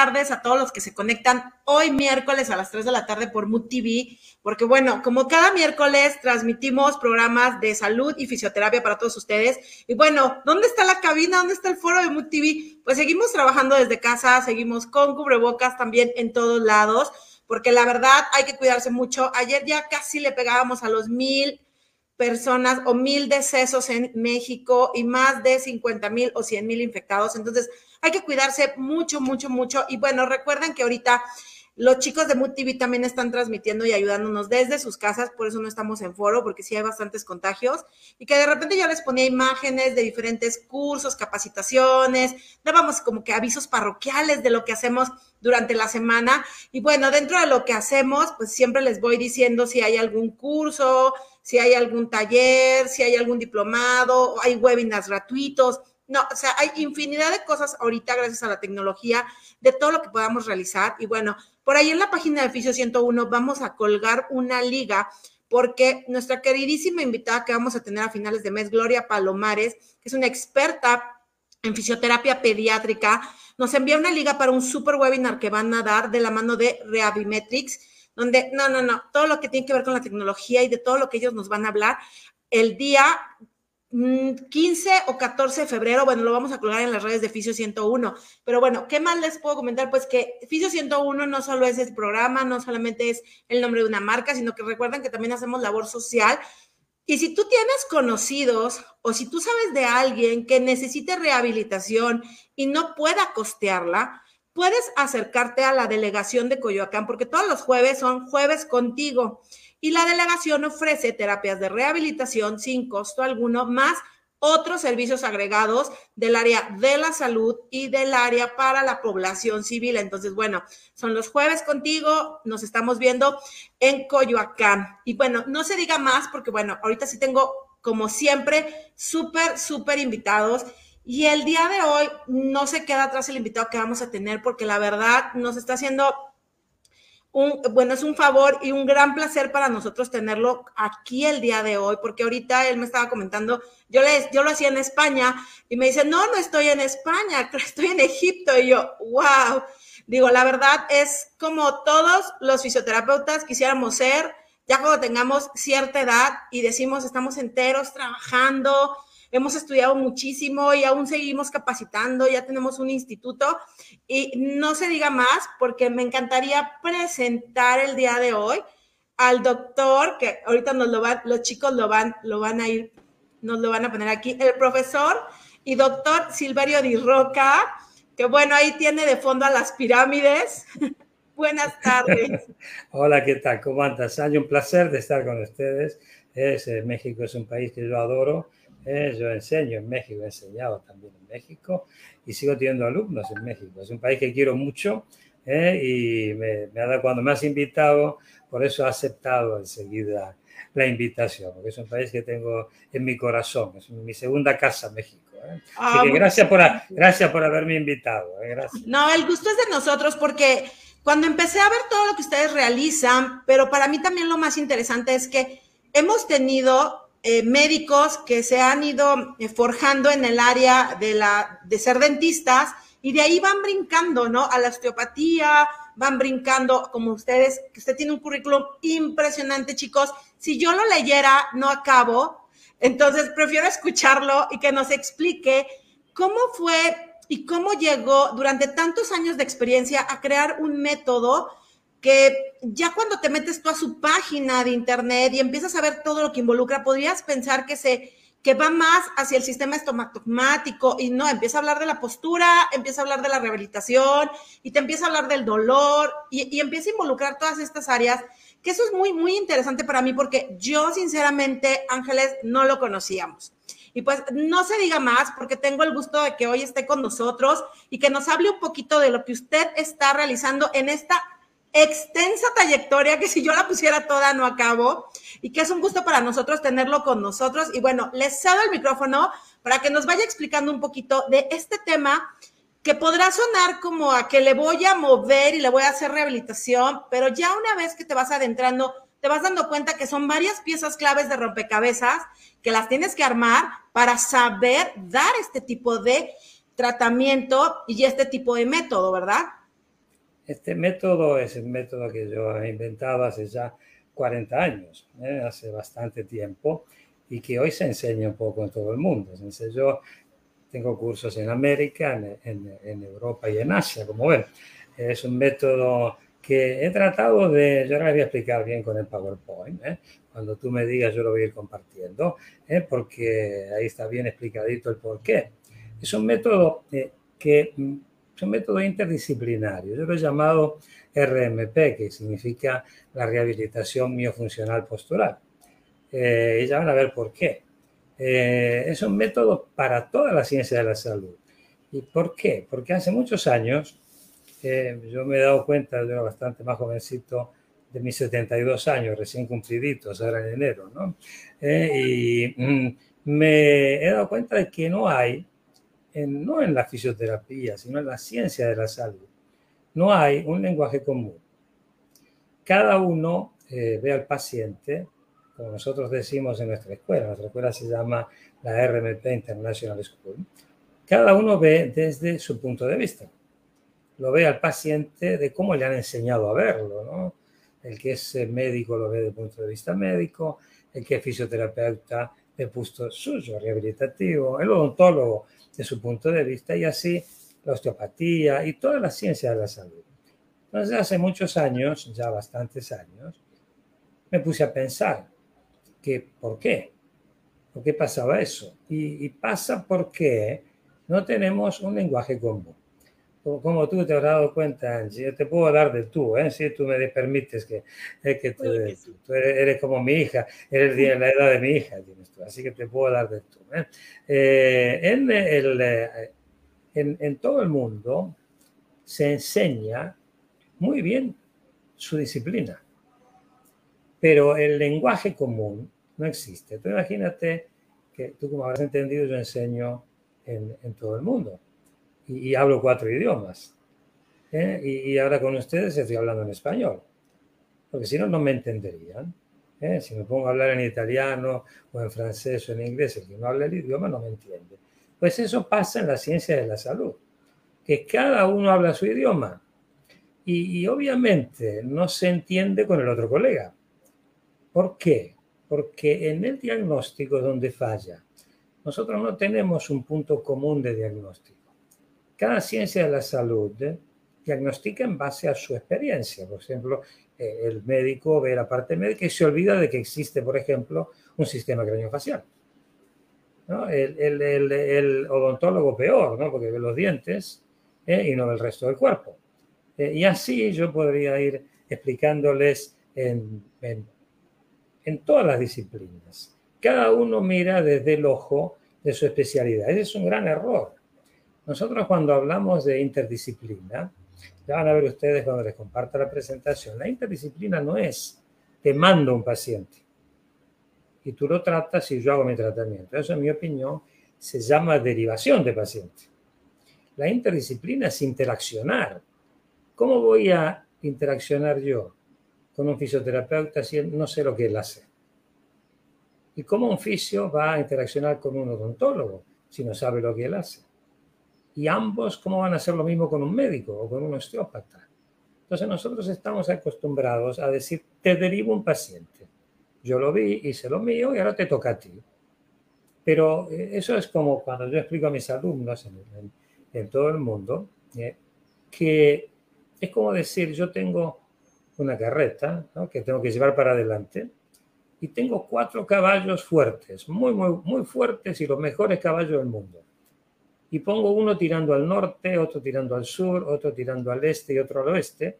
tardes a todos los que se conectan hoy miércoles a las 3 de la tarde por Mood TV, porque bueno, como cada miércoles transmitimos programas de salud y fisioterapia para todos ustedes. Y bueno, ¿dónde está la cabina? ¿Dónde está el foro de Mood TV? Pues seguimos trabajando desde casa, seguimos con cubrebocas también en todos lados, porque la verdad hay que cuidarse mucho. Ayer ya casi le pegábamos a los mil personas o mil decesos en México y más de 50 mil o 100 mil infectados. Entonces, hay que cuidarse mucho, mucho, mucho. Y bueno, recuerden que ahorita los chicos de Mood TV también están transmitiendo y ayudándonos desde sus casas, por eso no estamos en foro, porque sí hay bastantes contagios. Y que de repente yo les ponía imágenes de diferentes cursos, capacitaciones, dábamos como que avisos parroquiales de lo que hacemos durante la semana. Y bueno, dentro de lo que hacemos, pues siempre les voy diciendo si hay algún curso, si hay algún taller, si hay algún diplomado, hay webinars gratuitos. No, o sea, hay infinidad de cosas ahorita gracias a la tecnología, de todo lo que podamos realizar. Y bueno, por ahí en la página de Fisio 101 vamos a colgar una liga porque nuestra queridísima invitada que vamos a tener a finales de mes, Gloria Palomares, que es una experta en fisioterapia pediátrica, nos envía una liga para un super webinar que van a dar de la mano de Reavimetrics donde no, no, no, todo lo que tiene que ver con la tecnología y de todo lo que ellos nos van a hablar el día 15 mm, o 14 de febrero, bueno, lo vamos a colgar en las redes de Fisio 101. Pero bueno, ¿qué más les puedo comentar? Pues que Fisio 101 no solo es el programa, no solamente es el nombre de una marca, sino que recuerden que también hacemos labor social. Y si tú tienes conocidos o si tú sabes de alguien que necesite rehabilitación y no pueda costearla, puedes acercarte a la delegación de Coyoacán, porque todos los jueves son jueves contigo. Y la delegación ofrece terapias de rehabilitación sin costo alguno, más otros servicios agregados del área de la salud y del área para la población civil. Entonces, bueno, son los jueves contigo, nos estamos viendo en Coyoacán. Y bueno, no se diga más porque, bueno, ahorita sí tengo, como siempre, súper, súper invitados. Y el día de hoy no se queda atrás el invitado que vamos a tener porque la verdad nos está haciendo un, bueno, es un favor y un gran placer para nosotros tenerlo aquí el día de hoy, porque ahorita él me estaba comentando, yo, le, yo lo hacía en España y me dice, no, no estoy en España, estoy en Egipto. Y yo, wow, digo, la verdad es como todos los fisioterapeutas quisiéramos ser, ya cuando tengamos cierta edad y decimos, estamos enteros trabajando, hemos estudiado muchísimo y aún seguimos capacitando, ya tenemos un instituto y no se diga más porque me encantaría presentar el día de hoy al doctor, que ahorita nos lo van, los chicos lo van, lo van a ir, nos lo van a poner aquí, el profesor y doctor Silverio Di Roca, que bueno, ahí tiene de fondo a las pirámides. Buenas tardes. Hola, ¿qué tal? ¿Cómo andas? Hay un placer de estar con ustedes. Es, eh, México es un país que yo adoro eh, yo enseño en México, he enseñado también en México y sigo teniendo alumnos en México. Es un país que quiero mucho eh, y me, me cuando me has invitado, por eso he aceptado enseguida la invitación, porque es un país que tengo en mi corazón, es mi segunda casa México. ¿eh? Ah, gracias, por, gracias por haberme invitado. No, el gusto es de nosotros porque cuando empecé a ver todo lo que ustedes realizan, pero para mí también lo más interesante es que hemos tenido eh, médicos que se han ido eh, forjando en el área de, la, de ser dentistas y de ahí van brincando, ¿no? A la osteopatía, van brincando, como ustedes, que usted tiene un currículum impresionante, chicos. Si yo lo leyera, no acabo. Entonces, prefiero escucharlo y que nos explique cómo fue y cómo llegó durante tantos años de experiencia a crear un método que ya cuando te metes tú a su página de internet y empiezas a ver todo lo que involucra, podrías pensar que se que va más hacia el sistema estomatomático y no, empieza a hablar de la postura, empieza a hablar de la rehabilitación y te empieza a hablar del dolor y, y empieza a involucrar todas estas áreas, que eso es muy, muy interesante para mí porque yo sinceramente, Ángeles, no lo conocíamos. Y pues no se diga más porque tengo el gusto de que hoy esté con nosotros y que nos hable un poquito de lo que usted está realizando en esta extensa trayectoria que si yo la pusiera toda no acabo y que es un gusto para nosotros tenerlo con nosotros. Y bueno, les cedo el micrófono para que nos vaya explicando un poquito de este tema que podrá sonar como a que le voy a mover y le voy a hacer rehabilitación, pero ya una vez que te vas adentrando, te vas dando cuenta que son varias piezas claves de rompecabezas que las tienes que armar para saber dar este tipo de tratamiento y este tipo de método, ¿verdad? Este método es el método que yo he inventado hace ya 40 años, ¿eh? hace bastante tiempo, y que hoy se enseña un poco en todo el mundo. Yo tengo cursos en América, en, en, Europa y en Asia, como ven. Es un método que he tratado de, yo ahora voy a explicar bien con el PowerPoint, ¿eh? cuando tú me digas yo lo voy a ir compartiendo, ¿eh? porque ahí está bien explicadito el por qué. Es un método que mm, es un método interdisciplinario. Yo lo he llamado RMP, que significa la rehabilitación miofuncional postural. Eh, y ya van a ver por qué. Eh, es un método para toda la ciencia de la salud. ¿Y por qué? Porque hace muchos años, eh, yo me he dado cuenta, yo era bastante más jovencito, de mis 72 años, recién cumpliditos, ahora en enero, ¿no? y mm, me he dado cuenta de que no hay no en la fisioterapia, sino en la ciencia de la salud, no hay un lenguaje común. Cada uno eh, ve al paciente, como nosotros decimos en nuestra escuela, nuestra escuela se llama la RMP International School, cada uno ve desde su punto de vista. Lo ve al paciente de cómo le han enseñado a verlo, ¿no? El que es médico lo ve desde el punto de vista médico, el que es fisioterapeuta de punto suyo, rehabilitativo, el odontólogo de su punto de vista y así la osteopatía y toda la ciencia de la salud. Entonces, hace muchos años, ya bastantes años, me puse a pensar que por qué, por qué pasaba eso. Y, pasa porque no tenemos un lenguaje común. Como tú te has dado cuenta, Angie, yo te puedo dar de tú, ¿eh? si tú me permites que, eh, que, tú, eres, como mi hija, eres de la edad de mi hija, así que te puedo dar de tú. ¿eh? Eh, en, el, en, en todo el mundo se enseña muy bien su disciplina, pero el lenguaje común no existe. Tú imagínate que tú, como habrás entendido, yo enseño en, en todo el mundo y, hablo cuatro idiomas. ¿eh? Y, ahora con ustedes estoy hablando en español, porque si no, no me entenderían. ¿eh? Si me pongo a hablar en italiano o en francés o en inglés, el que no habla el idioma no me entiende. Pues eso pasa en la ciencia de la salud, que cada uno habla su idioma y, y obviamente no se entiende con el otro colega. ¿Por qué? Porque en el diagnóstico donde falla, nosotros no tenemos un punto común de diagnóstico. Cada ciencia de la salud diagnostica en base a su experiencia. Por ejemplo, eh, el médico ve la parte médica y se olvida de que existe, por ejemplo, un sistema craneofacial. ¿no? El, el, odontólogo peor, ¿no? porque ve los dientes ¿eh? y no ve el resto del cuerpo. Eh, y así yo podría ir explicándoles en, en, en todas las disciplinas. Cada uno mira desde el ojo de su especialidad. Ese es un gran error. Nosotros cuando hablamos de interdisciplina, ya van a ver ustedes cuando les comparta la presentación, la interdisciplina no es te mando un paciente y tú lo tratas y yo hago mi tratamiento. Eso, en mi opinión, se llama derivación de paciente. La interdisciplina es interaccionar. ¿Cómo voy a interaccionar yo con un fisioterapeuta si no sé lo que él hace? ¿Y cómo un fisio va a interaccionar con un odontólogo si no sabe lo que él hace? Y ambos, ¿cómo van a hacer lo mismo con un médico o con un osteópata? Entonces nosotros estamos acostumbrados a decir, te derivo un paciente. Yo lo vi, hice lo mío y ahora te toca a ti. Pero eh, eso es como cuando yo explico a mis alumnos en, todo el mundo, eh, que es como decir, yo tengo una carreta que tengo que llevar para adelante y tengo cuatro caballos fuertes, muy, muy, muy fuertes y los mejores caballos del mundo y pongo uno tirando al norte, otro tirando al sur, otro tirando al este y otro al oeste,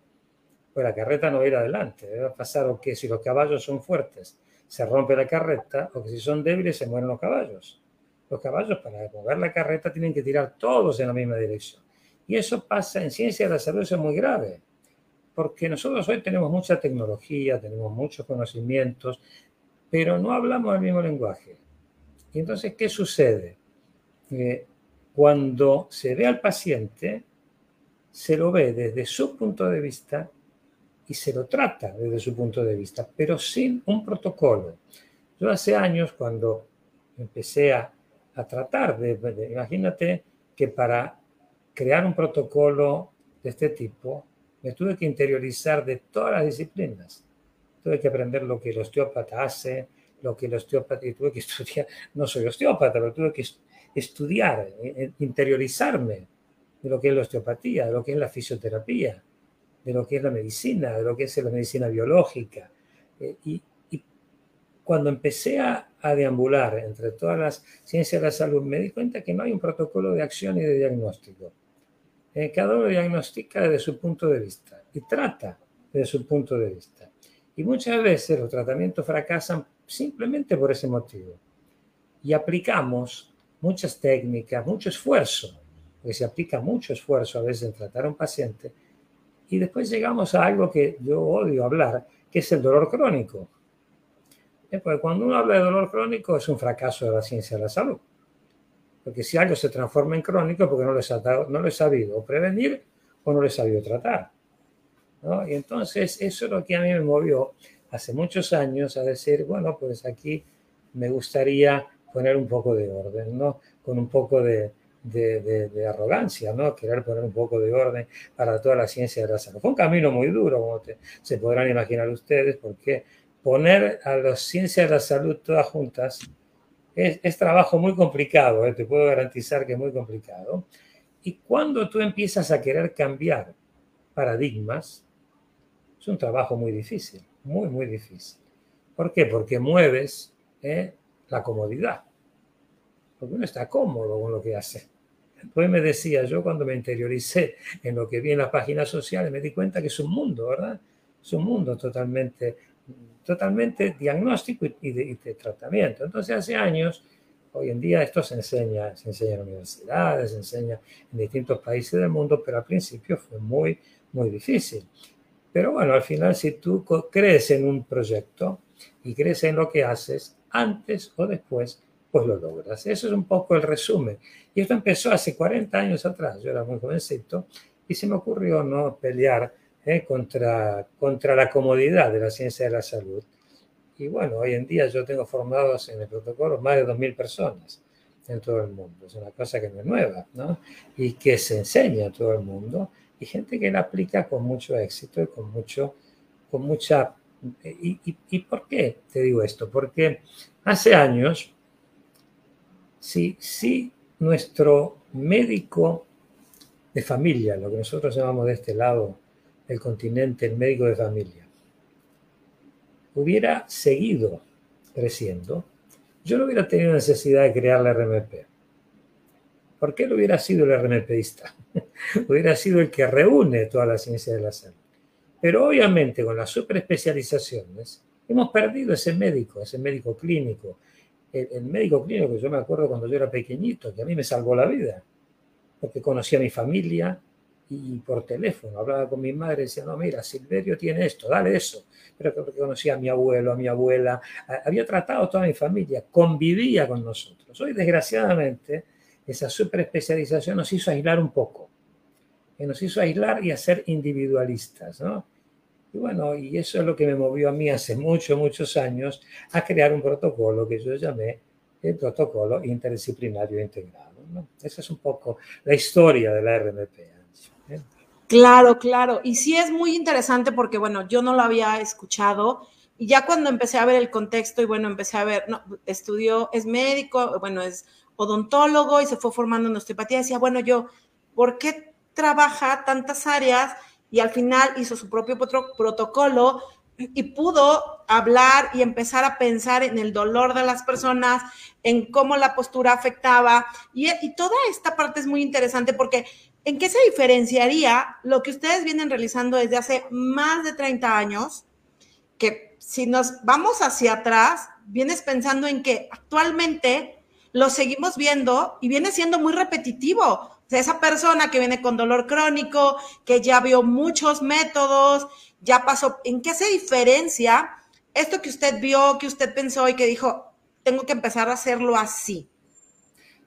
pues la carreta no va a ir adelante. A pasar o que si los caballos son fuertes se rompe la carreta o que si son débiles se mueren los caballos. Los caballos para mover la carreta tienen que tirar todos en la misma dirección. Y eso pasa en ciencia de la salud, eso es muy grave, porque nosotros hoy tenemos mucha tecnología, tenemos muchos conocimientos, pero no hablamos el mismo lenguaje. Y entonces, ¿qué sucede? Eh, cuando se ve al paciente, se lo ve desde su punto de vista y se lo trata desde su punto de vista, pero sin un protocolo. Yo hace años, cuando empecé a, tratar de, imagínate que para crear un protocolo de este tipo me tuve que interiorizar de todas las disciplinas. Tuve que aprender lo que el osteópata hace, lo que el osteópata, y tuve que estudiar, no soy osteópata, pero tuve que estudiar, eh, eh, interiorizarme de lo que es la osteopatía, de lo que es la fisioterapia, de lo que es la medicina, de lo que es la medicina biológica. Eh, y, cuando empecé a, deambular entre todas las ciencias de la salud, me di cuenta que no hay un protocolo de acción y de diagnóstico. cada uno diagnostica desde su punto de vista y trata desde su punto de vista. Y muchas veces los tratamientos fracasan simplemente por ese motivo. Y aplicamos muchas técnicas, mucho esfuerzo, porque se aplica mucho esfuerzo a veces en tratar a un paciente, y después llegamos a algo que yo odio hablar, que es el dolor crónico. Porque cuando uno habla de dolor crónico es un fracaso de la ciencia de la salud. Porque si algo se transforma en crónico porque no lo he, no lo sabido prevenir o no lo he sabido tratar. Y entonces eso es lo que a mí me movió hace muchos años a decir, bueno, pues aquí me gustaría poner un poco de orden, ¿no? Con un poco de, de, arrogancia, ¿no? Querer poner un poco de orden para toda la ciencia de la salud. Fue un camino muy duro, como se podrán imaginar ustedes, porque poner a las ciencias de la salud todas juntas es, trabajo muy complicado, ¿eh? te puedo garantizar que es muy complicado. Y cuando tú empiezas a querer cambiar paradigmas, es un trabajo muy difícil, muy, muy difícil. ¿Por qué? Porque mueves ¿eh? La comodidad. Porque uno está cómodo con lo que hace. Pues me decía, yo cuando me interioricé en lo que vi en las páginas sociales, me di cuenta que es un mundo, ¿verdad? Es un mundo totalmente, totalmente diagnóstico y de, y de tratamiento. Entonces, hace años, hoy en día esto se enseña, se enseña en universidades, se enseña en distintos países del mundo, pero al principio fue muy, muy difícil. Pero bueno, al final si tú crees en un proyecto y crees en lo que haces, antes o después, pues lo logras. Eso es un poco el resumen. Y esto empezó hace 40 años atrás, yo era muy jovencito, y se me ocurrió no pelear eh, contra, contra la comodidad de la ciencia de la salud. Y bueno, hoy en día yo tengo formados en el protocolo más de 2.000 personas en todo el mundo. Es una cosa que no es nueva, ¿no? Y que se enseña a todo el mundo y gente que la aplica con mucho éxito y con, mucho, con mucha... Y, por qué te digo esto? Porque hace años, si, si nuestro médico de familia, lo que nosotros llamamos de este lado del continente, el médico de familia, hubiera seguido creciendo, yo no hubiera tenido necesidad de crear la RMP. ¿Por qué él hubiera sido el RMPista? hubiera sido el que reúne toda la ciencia de la salud. Pero obviamente con las superespecializaciones hemos perdido ese médico, ese médico clínico. El, médico clínico, yo me acuerdo cuando yo era pequeñito, que a mí me salvó la vida, porque conocía a mi familia y por teléfono hablaba con mi madre y decía, no, mira, Silverio tiene esto, dale eso. Pero porque conocía a mi abuelo, a mi abuela, había tratado toda mi familia, convivía con nosotros. Hoy, desgraciadamente, esa superespecialización nos hizo aislar un poco, que nos hizo aislar y hacer individualistas, ¿no? Y bueno, y eso es lo que me movió a mí hace muchos, muchos años a crear un protocolo que yo llamé el protocolo interdisciplinario integrado. ¿no? Esa es un poco la historia de la RMP. ¿eh? Claro, claro. Y sí es muy interesante porque, bueno, yo no lo había escuchado y ya cuando empecé a ver el contexto y, bueno, empecé a ver, no, estudió, es médico, bueno, es odontólogo y se fue formando en osteopatía, decía, bueno, yo, ¿por qué trabaja tantas áreas? Y al final hizo su propio protocolo y pudo hablar y empezar a pensar en el dolor de las personas, en cómo la postura afectaba. Y, toda esta parte es muy interesante porque ¿en qué se diferenciaría lo que ustedes vienen realizando desde hace más de 30 años? Que si nos vamos hacia atrás, vienes pensando en que actualmente lo seguimos viendo y viene siendo muy repetitivo. Esa persona que viene con dolor crónico, que ya vio muchos métodos, ya pasó, ¿en qué se diferencia esto que usted vio, que usted pensó y que dijo, tengo que empezar a hacerlo así?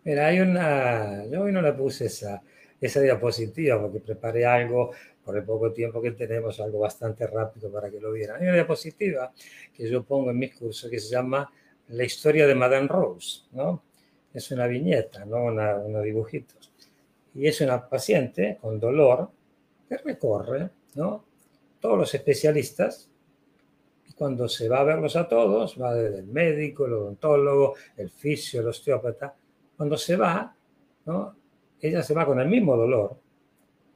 Mira, hay una, yo hoy no le puse esa, esa diapositiva porque preparé algo por el poco tiempo que tenemos, algo bastante rápido para que lo vieran. Hay una diapositiva que yo pongo en mis cursos que se llama La historia de Madame Rose, ¿no? es una viñeta, no una, unos dibujitos. Y es una paciente con dolor que recorre ¿no? todos los especialistas y cuando se va a verlos a todos, va desde el médico, el odontólogo, el fisio, el osteópata, cuando se va, ¿no? ella se va con el mismo dolor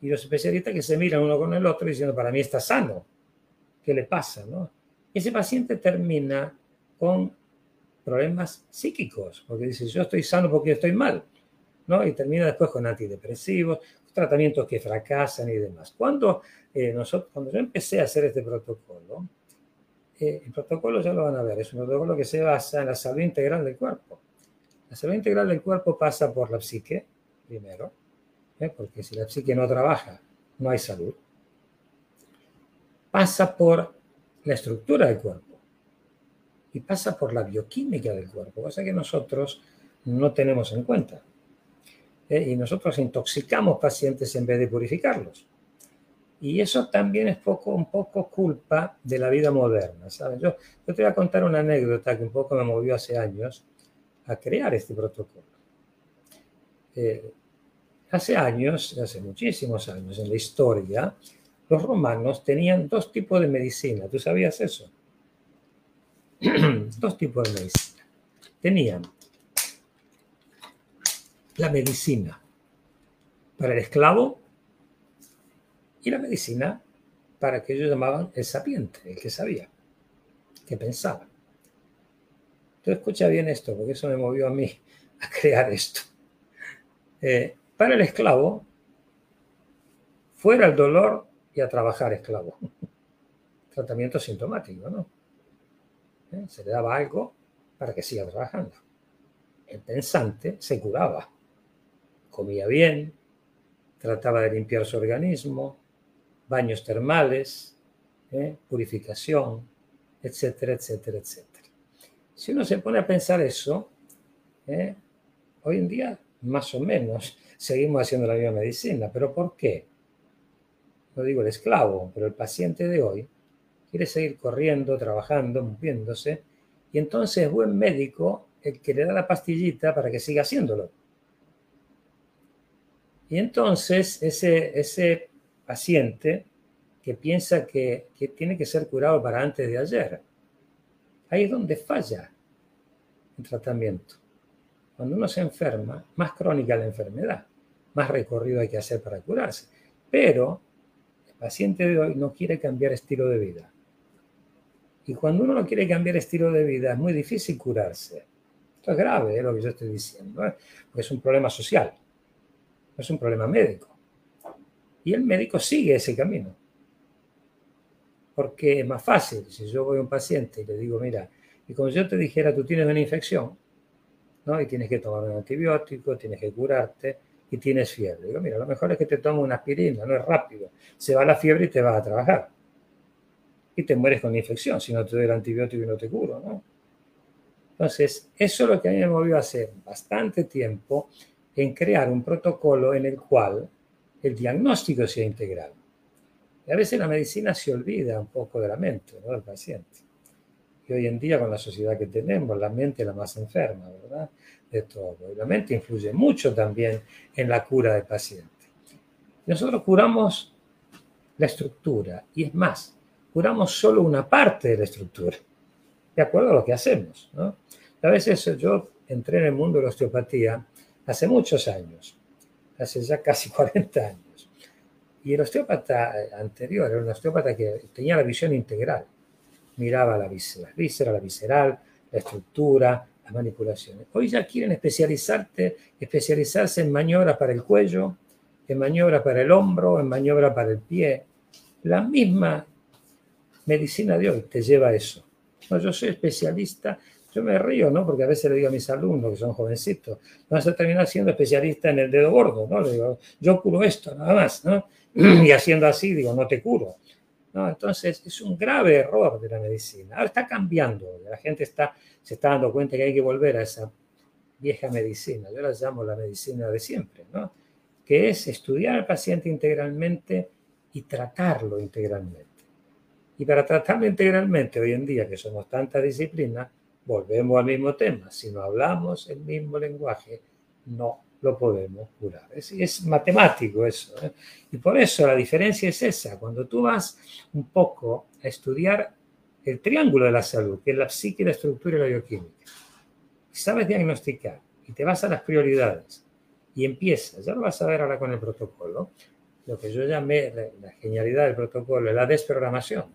y los especialistas que se miran uno con el otro diciendo, para mí está sano, ¿qué le pasa? ¿no? Ese paciente termina con problemas psíquicos, porque dice, yo estoy sano porque estoy mal, ¿no? Y termina después con antidepresivos, tratamientos que fracasan y demás. Cuando, eh, nosotros, cuando yo empecé a hacer este protocolo, eh, el protocolo ya lo van a ver, es un protocolo que se basa en la salud integral del cuerpo. La salud integral del cuerpo pasa por la psique, primero, ¿eh? porque si la psique no trabaja, no hay salud. Pasa por la estructura del cuerpo y pasa por la bioquímica del cuerpo, cosa que nosotros no tenemos en cuenta. ¿Eh? Y nosotros intoxicamos pacientes en vez de purificarlos. Y eso también es poco, un poco culpa de la vida moderna, ¿sabes? Yo, te voy a contar una anécdota que un poco me movió hace años a crear este protocolo. Eh, hace años, hace muchísimos años en la historia, los romanos tenían dos tipos de medicina. ¿Tú sabías eso? dos tipos de medicina. Tenían la medicina para el esclavo y la medicina para que ellos llamaban el sapiente, el que sabía, que pensaba. Entonces escucha bien esto, porque eso me movió a mí a crear esto. Eh, para el esclavo, fuera el dolor y a trabajar esclavo. Tratamiento sintomático, ¿no? ¿eh? se le daba algo para que siga trabajando. El pensante se curaba, comía bien, trataba de limpiar su organismo, baños termales, ¿eh? purificación, etcétera, etcétera, etcétera. Si uno se pone a pensar eso, ¿eh? hoy en día más o menos seguimos haciendo la misma medicina, pero ¿por qué? No digo el esclavo, pero el paciente de hoy quiere seguir corriendo, trabajando, moviéndose, y entonces es buen médico el que le da la pastillita para que siga haciéndolo. Y entonces ese, ese paciente que piensa que, que tiene que ser curado para antes de ayer, ahí es donde falla el tratamiento. Cuando uno se enferma, más crónica la enfermedad, más recorrido hay que hacer para curarse. Pero el paciente de hoy no quiere cambiar estilo de vida. Y cuando uno no quiere cambiar estilo de vida, es muy difícil curarse. Esto es grave, es lo que yo estoy diciendo, ¿eh? porque es un problema social, es un problema médico. Y el médico sigue ese camino. Porque es más fácil. Si yo voy a un paciente y le digo, mira, y como yo te dijera, tú tienes una infección, ¿no? Y tienes que tomar un antibiótico, tienes que curarte y tienes fiebre. Digo, mira, lo mejor es que te tomes una aspirina, no es rápido. Se va la fiebre y te vas a trabajar y te mueres con la infección si no te doy el antibiótico y no te curo, ¿no? Entonces, eso es lo que a mí me movió a hacer bastante tiempo en crear un protocolo en el cual el diagnóstico sea integral. Y a veces la medicina se olvida un poco de la mente ¿no? del paciente. Y hoy en día, con la sociedad que tenemos, la mente es la más enferma, ¿verdad? De todo. Y la mente influye mucho también en la cura del paciente. Nosotros curamos la estructura, y es más, curamos solo una parte de la estructura, de acuerdo a lo que hacemos. ¿no? A veces yo entré en el mundo de la osteopatía hace muchos años, hace ya casi 40 años. Y el osteópata anterior era un osteópata que tenía la visión integral. Miraba la víscera, la visceral, la estructura, las manipulaciones. Hoy ya quieren especializarte, especializarse en maniobras para el cuello, en maniobras para el hombro, en maniobras para el pie. La misma medicina de hoy te lleva a eso. Yo soy especialista, yo me río, ¿no? Porque a veces le digo a mis alumnos que son jovencitos, vas a terminar siendo especialista en el dedo gordo, ¿no? Le digo, yo curo esto, nada más, ¿no? Y haciendo así, digo, no te curo. ¿No? Entonces, es un grave error de la medicina. Ahora está cambiando, la gente está, se está dando cuenta que hay que volver a esa vieja medicina, yo la llamo la medicina de siempre, ¿no? Que es estudiar al paciente integralmente y tratarlo integralmente. Y para tratarlo integralmente hoy en día, que somos tantas disciplinas, volvemos al mismo tema. Si no hablamos el mismo lenguaje, no lo podemos curar. Es, es matemático eso. ¿eh? Y por eso la diferencia es esa. Cuando tú vas un poco a estudiar el triángulo de la salud, que es la psique, la estructura y la bioquímica, sabes diagnosticar y te vas a las prioridades y empiezas, ya lo vas a ver ahora con el protocolo, lo que yo llamé la, genialidad del protocolo, la desprogramación.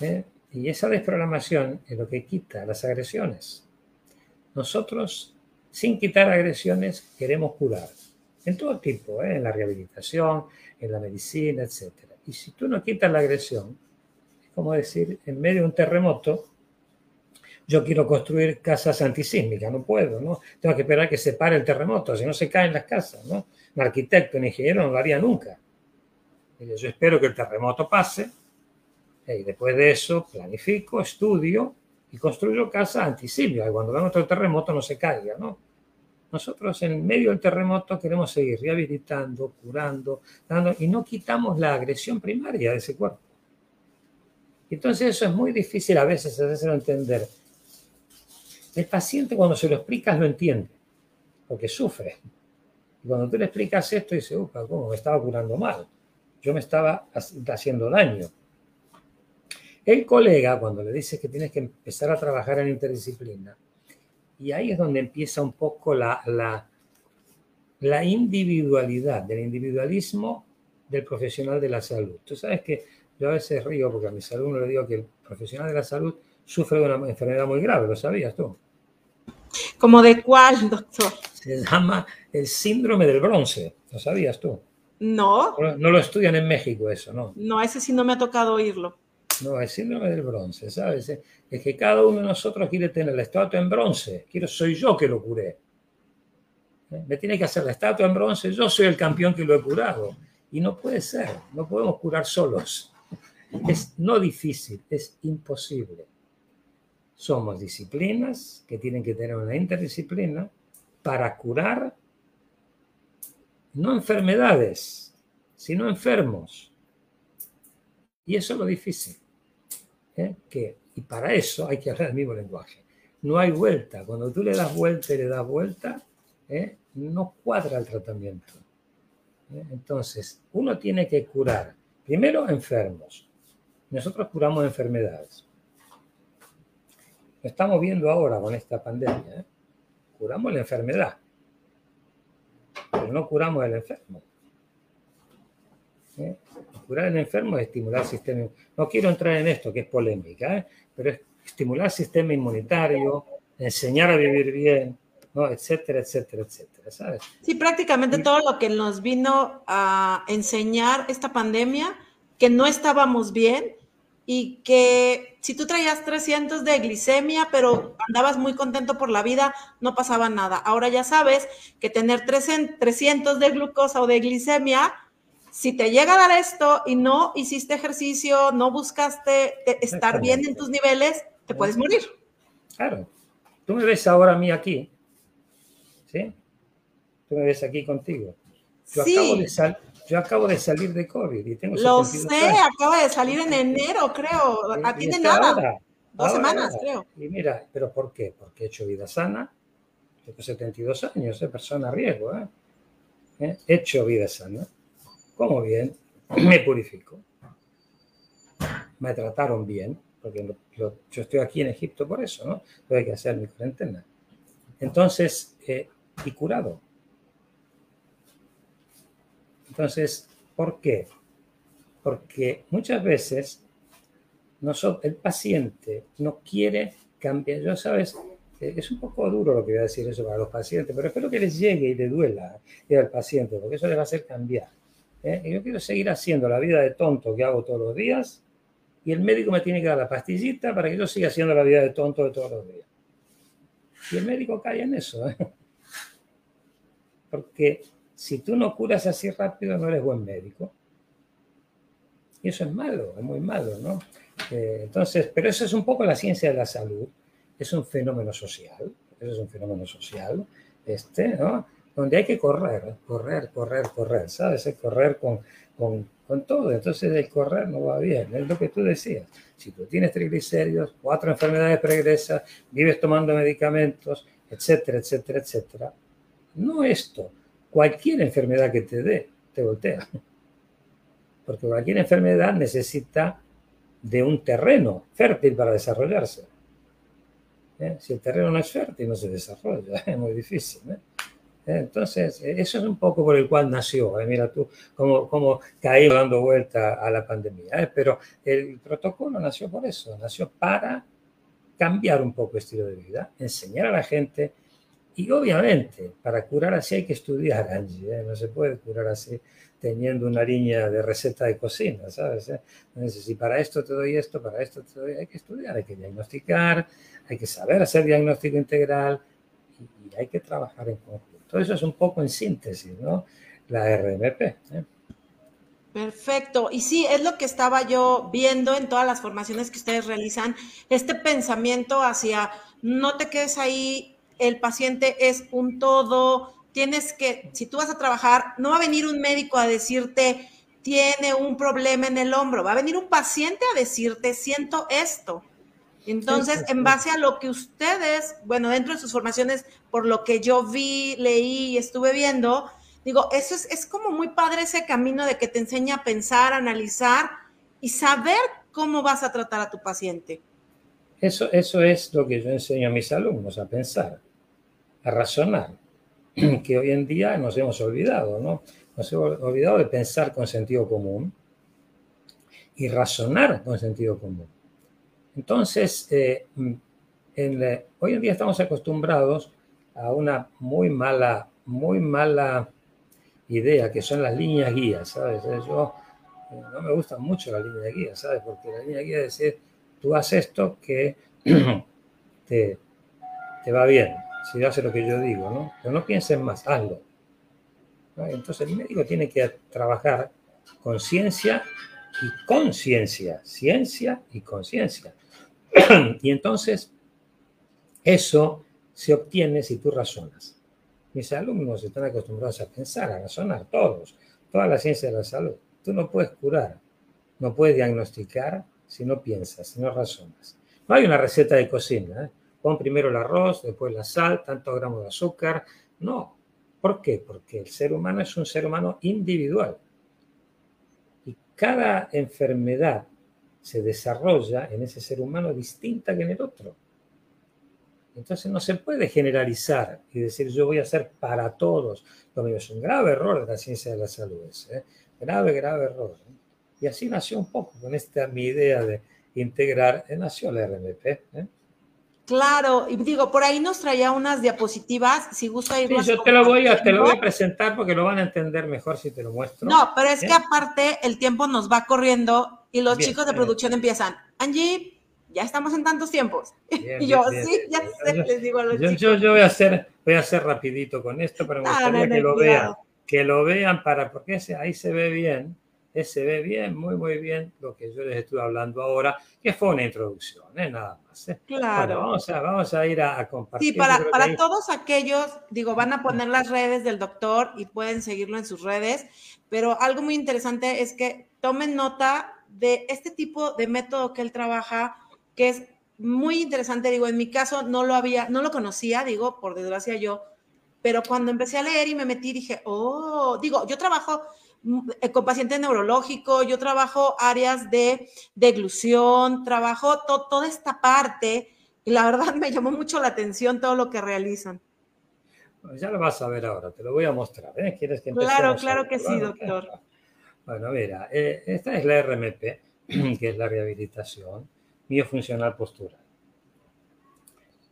¿Eh? Y esa desprogramación es lo que quita las agresiones. Nosotros, sin quitar agresiones, queremos curar. En todo tipo, ¿eh? en la rehabilitación, en la medicina, etc. Y si tú no quitas la agresión, es como decir, en medio de un terremoto, yo quiero construir casas antisísmicas, no puedo, ¿no? Tengo que esperar que se pare el terremoto, si no se caen las casas, ¿no? Un arquitecto, un ingeniero no lo haría nunca. Yo espero que el terremoto pase y después de eso planifico, estudio y construyo casas antisísmicas, y cuando venga otro terremoto no se caiga, ¿no? Nosotros en medio del terremoto queremos seguir rehabilitando, curando, dando, y no quitamos la agresión primaria de ese cuerpo. Entonces eso es muy difícil a veces hacerlo entender. El paciente cuando se lo explicas lo entiende, porque sufre. Y cuando tú le explicas esto, dice, upa, ¿cómo? Me estaba curando mal. Yo me estaba haciendo daño. El colega, cuando le dices que tienes que empezar a trabajar en interdisciplina, y ahí es donde empieza un poco la, la, la individualidad, del individualismo del profesional de la salud. Tú sabes que yo a veces río porque a mis alumnos les digo que el profesional de la salud sufre de una enfermedad muy grave, ¿lo sabías tú? ¿Como de cuál, doctor? Se llama el síndrome del bronce. ¿Lo sabías tú? No. No lo estudian en México eso, ¿no? No, ese sí no me ha tocado oírlo. No, el síndrome del bronce, ¿sabes? Es que cada uno de nosotros quiere tener la estatua en bronce. Quiero, soy yo que lo curé. ¿Eh? Me tiene que hacer la estatua en bronce, yo soy el campeón que lo he curado. Y no puede ser, no podemos curar solos. Es no difícil, es imposible. Somos disciplinas que tienen que tener una interdisciplina para curar no enfermedades, sino enfermos. Y eso es lo difícil. ¿Eh? Que, y para eso hay que hablar el mismo lenguaje. No hay vuelta. Cuando tú le das vuelta y le das vuelta, ¿eh? no cuadra el tratamiento. ¿eh? Entonces, uno tiene que curar, primero, enfermos. Nosotros curamos enfermedades. Lo estamos viendo ahora con esta pandemia. Curamos la enfermedad, pero no curamos el enfermo. Curar el enfermo es estimular el sistema. No quiero entrar en esto, que es polémica, ¿eh? pero es estimular el sistema inmunitario, enseñar a vivir bien, ¿no? etcétera, etcétera, etcétera, ¿sabes? Sí, prácticamente todo lo que nos vino a enseñar esta pandemia, que no estábamos bien, y que si tú traías 300 de glicemia, pero andabas muy contento por la vida, no pasaba nada. Ahora ya sabes que tener 300 de glucosa o de glicemia, si te llega a dar esto y no hiciste ejercicio, no buscaste estar bien en tus niveles, te puedes morir. Claro. Tú me ves ahora a mí aquí, ¿sí? Tú me ves aquí contigo. Yo acabo de salir yo acabo de salir de COVID y tengo Lo sé, acaba de salir en enero, creo. A ti de nada. Dos semanas, creo. Y mira, ¿pero por qué? Porque he hecho vida sana. Tengo 72 años, soy persona a riesgo. ¿eh? ¿Eh? He hecho vida sana. Como bien, me purifico. Me trataron bien, porque yo estoy aquí en Egipto por eso, ¿no? Tuve que hacer mi cuarentena. Entonces, eh, y curado entonces, ¿por qué? Porque muchas veces el paciente no quiere cambiar. Yo, sabes, eh, es un poco duro lo que voy a decir eso para los pacientes, pero espero que les llegue y le duela al paciente, porque eso les va a hacer cambiar. ¿Eh? yo quiero seguir haciendo la vida de tonto que hago todos los días y el médico me tiene que dar la pastillita para que yo siga haciendo la vida de tonto de todos los días. Y el médico cae en eso, ¿eh? porque si tú no curas así rápido, no eres buen médico. Y eso es malo, es muy malo, ¿no? Eh, entonces, pero eso es un poco la ciencia de la salud. Es un fenómeno social, eso es un fenómeno social, este, ¿no? Donde hay que correr, correr, correr, correr, ¿sabes? Es correr con, con, con todo. Entonces, el correr no va bien, es lo que tú decías. Si tú tienes triglicéridos, cuatro enfermedades pregresas, vives tomando medicamentos, etcétera, etcétera, etcétera, no esto, cualquier enfermedad que te dé, te voltea. Porque cualquier enfermedad necesita de un terreno fértil para desarrollarse. ¿Eh? Si el terreno no es fértil, no se desarrolla, es muy difícil. ¿eh? Entonces, eso es un poco por el cual nació. Mira tú cómo, cómo caímos dando vuelta a la pandemia. Pero el protocolo nació por eso, nació para cambiar un poco el estilo de vida, enseñar a la gente y obviamente para curar así hay que estudiar, Angie. No se puede curar así teniendo una línea de receta de cocina, ¿sabes? Entonces, si para esto te doy esto, para esto te doy, hay que estudiar, hay que diagnosticar, hay que saber hacer diagnóstico integral y hay que trabajar en conjunto. Todo eso es un poco en síntesis, ¿no? La RMP. ¿eh? Perfecto. Y sí, es lo que estaba yo viendo en todas las formaciones que ustedes realizan, este pensamiento hacia no te quedes ahí, el paciente es un todo, tienes que, si tú vas a trabajar, no va a venir un médico a decirte, tiene un problema en el hombro, va a venir un paciente a decirte, siento esto. Entonces, en base a lo que ustedes, bueno, dentro de sus formaciones, por lo que yo vi, leí y estuve viendo, digo, eso es, es como muy padre ese camino de que te enseña a pensar, analizar y saber cómo vas a tratar a tu paciente. Eso, eso es lo que yo enseño a mis alumnos, a pensar, a razonar, que hoy en día nos hemos olvidado, ¿no? Nos hemos olvidado de pensar con sentido común y razonar con sentido común. Entonces, eh, hoy en día estamos acostumbrados a una muy mala, muy mala idea que son las líneas guías, ¿sabes? Eh, yo eh, no me gustan mucho las líneas guías, ¿sabes? Porque la línea guía es decir, tú haces esto que te, va bien, si haces lo que yo digo, ¿no? Pero no pienses más, hazlo. Entonces el médico tiene que trabajar con ciencia y conciencia, ciencia y conciencia. y entonces, eso se obtiene si tú razonas. Mis alumnos están acostumbrados a pensar, a razonar, todos, toda la ciencia de la salud. Tú no puedes curar, no puedes diagnosticar si no piensas, si no razonas. No hay una receta de cocina. ¿eh? Pon primero el arroz, después la sal, tantos gramos de azúcar. No. ¿Por qué? Porque el ser humano es un ser humano individual. Y cada enfermedad se desarrolla en ese ser humano distinta que en el otro. Entonces no se puede generalizar y decir yo voy a hacer para todos. Lo mismo es un grave error de la ciencia de la salud. ¿eh? Grave, grave error. ¿eh? Y así nació un poco con esta mi idea de integrar, eh, nació la RMP. ¿eh? Claro, y digo, por ahí nos traía unas diapositivas, si gusta irlas sí, yo te lo, voy a, te lo voy a presentar porque lo van a entender mejor si te lo muestro. No, pero es que aparte el tiempo nos va corriendo y los chicos de producción empiezan, Angie, ya estamos en tantos tiempos. y yo, sí, ya sé, les digo a los yo, chicos. Yo, voy a hacer, voy a hacer rapidito con esto, pero me gustaría que lo vean, que lo vean para, porque ese, ahí se ve bien se ve bien, muy, muy bien lo que yo les estoy hablando ahora, que fue una introducción, ¿eh? nada más. ¿eh? Claro. vamos, a, vamos a ir a, compartir. Sí, para, para todos aquellos, digo, van a poner las redes del doctor y pueden seguirlo en sus redes, pero algo muy interesante es que tomen nota de este tipo de método que él trabaja, que es muy interesante, digo, en mi caso no lo había, no lo conocía, digo, por desgracia yo, pero cuando empecé a leer y me metí, dije, oh, digo, yo trabajo eh, con pacientes neurológicos, yo trabajo áreas de deglución, trabajo toda esta parte y la verdad me llamó mucho la atención todo lo que realizan. ya lo vas a ver ahora, te lo voy a mostrar. ¿eh? ¿Quieres que Claro, claro que sí, doctor. Bueno, mira, eh, esta es la RMP, que es la rehabilitación miofuncional postural.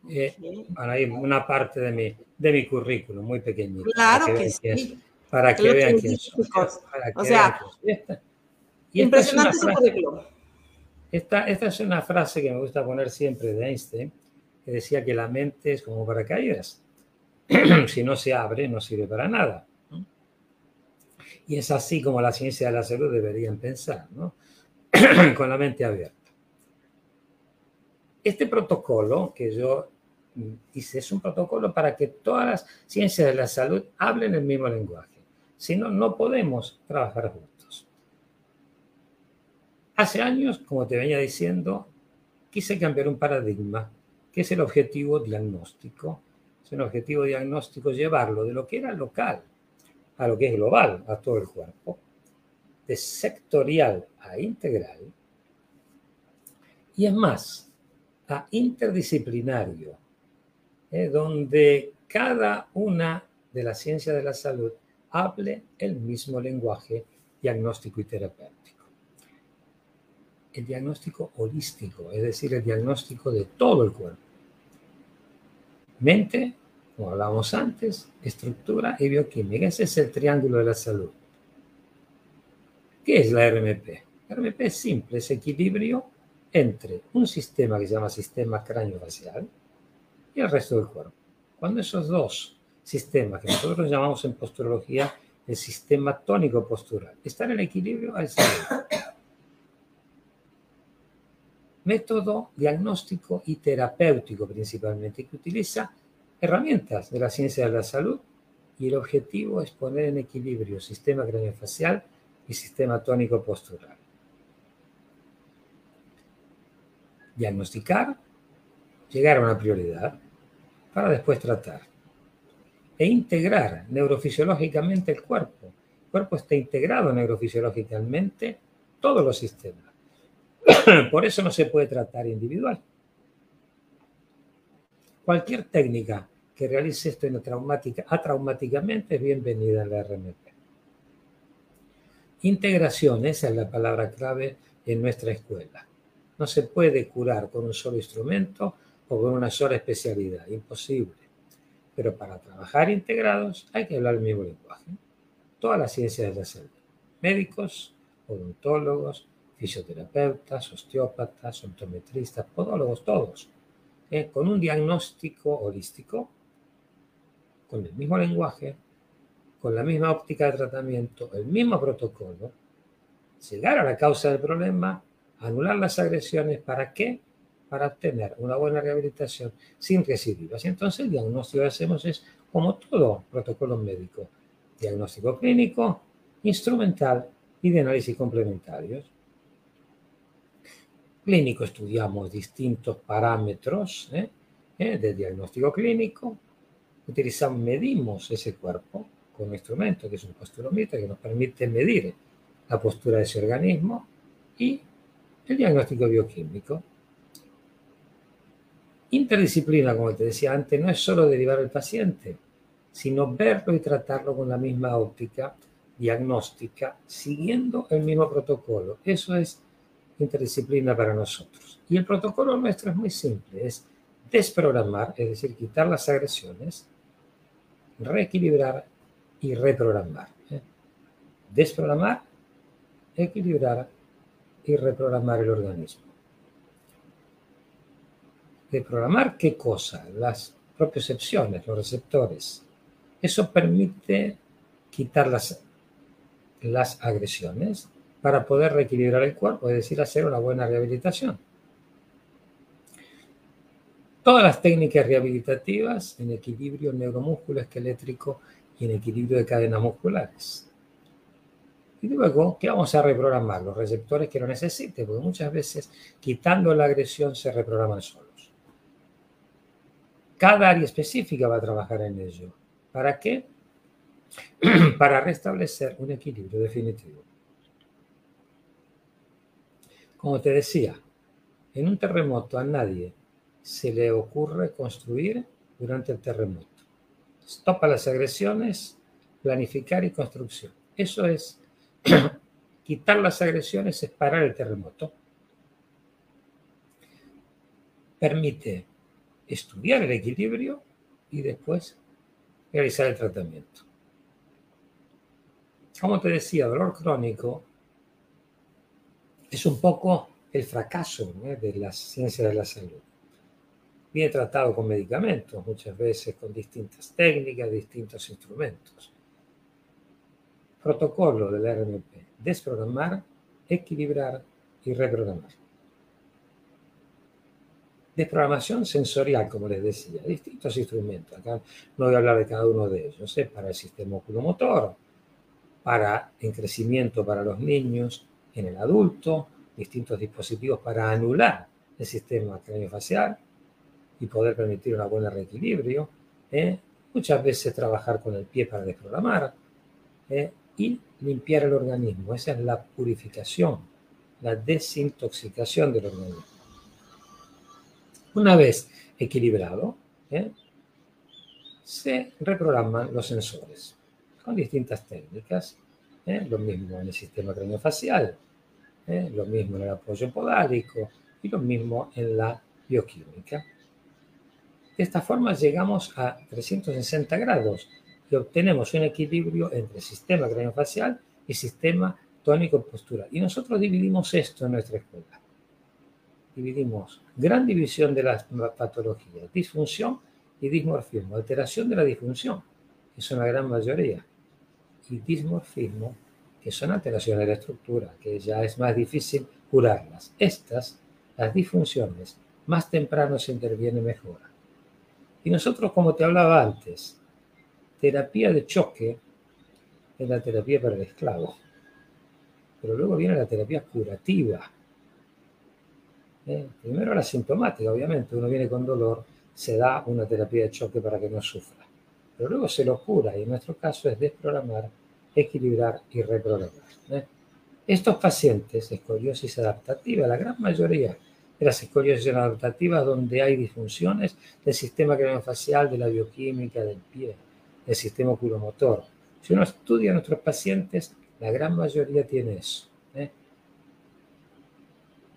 Eh, hay una parte de mi, de mi currículum muy pequeñita. Claro que, sí para que vean quién o sea, impresionante su currículum. Esta, esta es una frase que me gusta poner siempre de Einstein, que decía que la mente es como paracaídas. si no se abre, no sirve para nada. Y es así como la ciencia de la salud deberían pensar, ¿no? con la mente abierta. Este protocolo que yo hice es un protocolo para que todas las ciencias de la salud hablen el mismo lenguaje. Si no, no podemos trabajar juntos. Hace años, como te venía diciendo, quise cambiar un paradigma, que es el objetivo diagnóstico, es un objetivo diagnóstico llevarlo de lo que era local a lo que es global, a todo el cuerpo, de sectorial a integral, y es más, a interdisciplinario, ¿eh? donde cada una de las ciencias de la salud hable el mismo lenguaje diagnóstico y terapéutico. El diagnóstico holístico, es decir, el diagnóstico de todo el cuerpo. Mente, como hablábamos antes, estructura y bioquímica. Ese es el triángulo de la salud. ¿Qué es la RMP? La RMP es simple, es equilibrio entre un sistema que se llama sistema cráneo-facial y el resto del cuerpo. Cuando esos dos sistemas, que nosotros llamamos en posturología el sistema tónico postural, están en equilibrio al. Método diagnóstico y terapéutico principalmente, que utiliza herramientas de la ciencia de la salud y el objetivo es poner en equilibrio sistema craneofacial y sistema tónico postural. Diagnosticar, llegar a una prioridad para después tratar. E integrar neurofisiológicamente el cuerpo. El cuerpo está integrado neurofisiológicamente todos los sistemas. Por eso no se puede tratar individual. Cualquier técnica que realice esto en traumática, atraumáticamente es bienvenida en la RMP. Integración, esa es la palabra clave en nuestra escuela. No se puede curar con un solo instrumento o con una sola especialidad, imposible. Pero para trabajar integrados hay que hablar el mismo lenguaje. Todas las ciencias de la salud, médicos, odontólogos, fisioterapeutas, osteópatas, optometristas, podólogos, todos eh, con un diagnóstico holístico, con el mismo lenguaje, con la misma óptica de tratamiento, el mismo protocolo, llegar a la causa del problema, anular las agresiones, ¿para qué? Para obtener una buena rehabilitación sin recidivas. Entonces el diagnóstico que hacemos es, como todo protocolo médico, diagnóstico clínico, instrumental y de análisis complementarios clínico estudiamos distintos parámetros ¿eh? ¿Eh? de diagnóstico clínico, utilizamos, medimos ese cuerpo con un instrumento que es un posturometer que nos permite medir la postura de ese organismo y el diagnóstico bioquímico. Interdisciplina, como te decía antes, no es solo derivar al paciente, sino verlo y tratarlo con la misma óptica diagnóstica, siguiendo el mismo protocolo. Eso es interdisciplina para nosotros. Y el protocolo nuestro es muy simple, es desprogramar, es decir, quitar las agresiones, reequilibrar y reprogramar. ¿eh? Desprogramar, equilibrar y reprogramar el organismo. ¿Reprogramar qué cosa? Las propiocepciones, los receptores. Eso permite quitar las, las agresiones, para poder reequilibrar el cuerpo, es decir, hacer una buena rehabilitación. Todas las técnicas rehabilitativas en equilibrio neuromúsculo esquelétrico y en equilibrio de cadenas musculares. Y luego, ¿qué vamos a reprogramar? Los receptores que lo necesiten, porque muchas veces quitando la agresión se reprograman solos. Cada área específica va a trabajar en ello. ¿Para qué? Para restablecer un equilibrio definitivo. Como te decía, en un terremoto a nadie se le ocurre construir durante el terremoto. Stopa las agresiones, planificar y construcción. Eso es quitar las agresiones, es parar el terremoto. Permite estudiar el equilibrio y después realizar el tratamiento. Como te decía, dolor crónico es un poco el fracaso de la ciencia de la salud. Viene tratado con medicamentos, muchas veces con distintas técnicas, distintos instrumentos. Protocolo del RMP, desprogramar, equilibrar y reprogramar. Desprogramación sensorial, como les decía, distintos instrumentos. Acá no voy a hablar de cada uno de ellos, es para el sistema oculomotor, para el crecimiento para los niños, en el adulto, distintos dispositivos para anular el sistema craneofacial y poder permitir un buen reequilibrio, ¿eh? muchas veces trabajar con el pie para desprogramar ¿eh? y limpiar el organismo. Esa es la purificación, la desintoxicación del organismo. Una vez equilibrado, ¿eh? se reprograman los sensores con distintas técnicas. Lo mismo en el sistema craneofacial, lo mismo en el apoyo podálico y lo mismo en la bioquímica. De esta forma llegamos a 360 grados y obtenemos un equilibrio entre sistema craneofacial y sistema tónico postural. Y nosotros dividimos esto en nuestra escuela. Dividimos gran división de las patologías, disfunción y dismorfismo, alteración de la disfunción, que son la gran mayoría, y dismorfismo, que son alteraciones de la estructura, que ya es más difícil curarlas. Estas, las disfunciones, más temprano se interviene mejor. Y nosotros, como te hablaba antes, terapia de choque es la terapia para el esclavo. Pero luego viene la terapia curativa. ¿Eh? Primero la sintomática, obviamente. Uno viene con dolor, se da una terapia de choque para que no sufra. Pero luego se lo cura y en nuestro caso es desprogramar, equilibrar y reprogramar. ¿eh? Estos pacientes, escoliosis adaptativa, la gran mayoría, de las escoliosis adaptativas donde hay disfunciones del sistema craneofacial, de la bioquímica, del pie, del sistema oculomotor. Si uno estudia a nuestros pacientes, la gran mayoría tiene eso. ¿eh?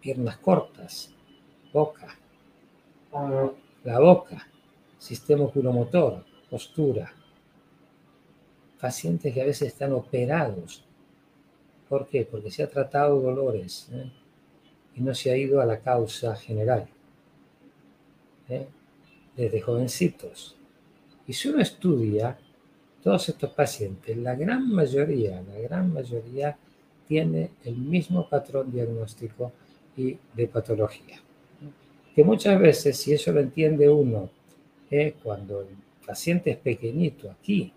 Piernas cortas, boca, la boca, sistema oculomotor, postura. Pacientes que a veces están operados. ¿Por qué? Porque se ha tratado dolores. ¿eh? y no se ha ido a la causa general. ¿eh? Desde jovencitos. Y si uno estudia todos estos pacientes, la gran mayoría, la gran mayoría tiene el mismo patrón diagnóstico y de patología. Que muchas veces, si eso lo entiende uno, ¿eh? cuando el paciente es pequeñito aquí,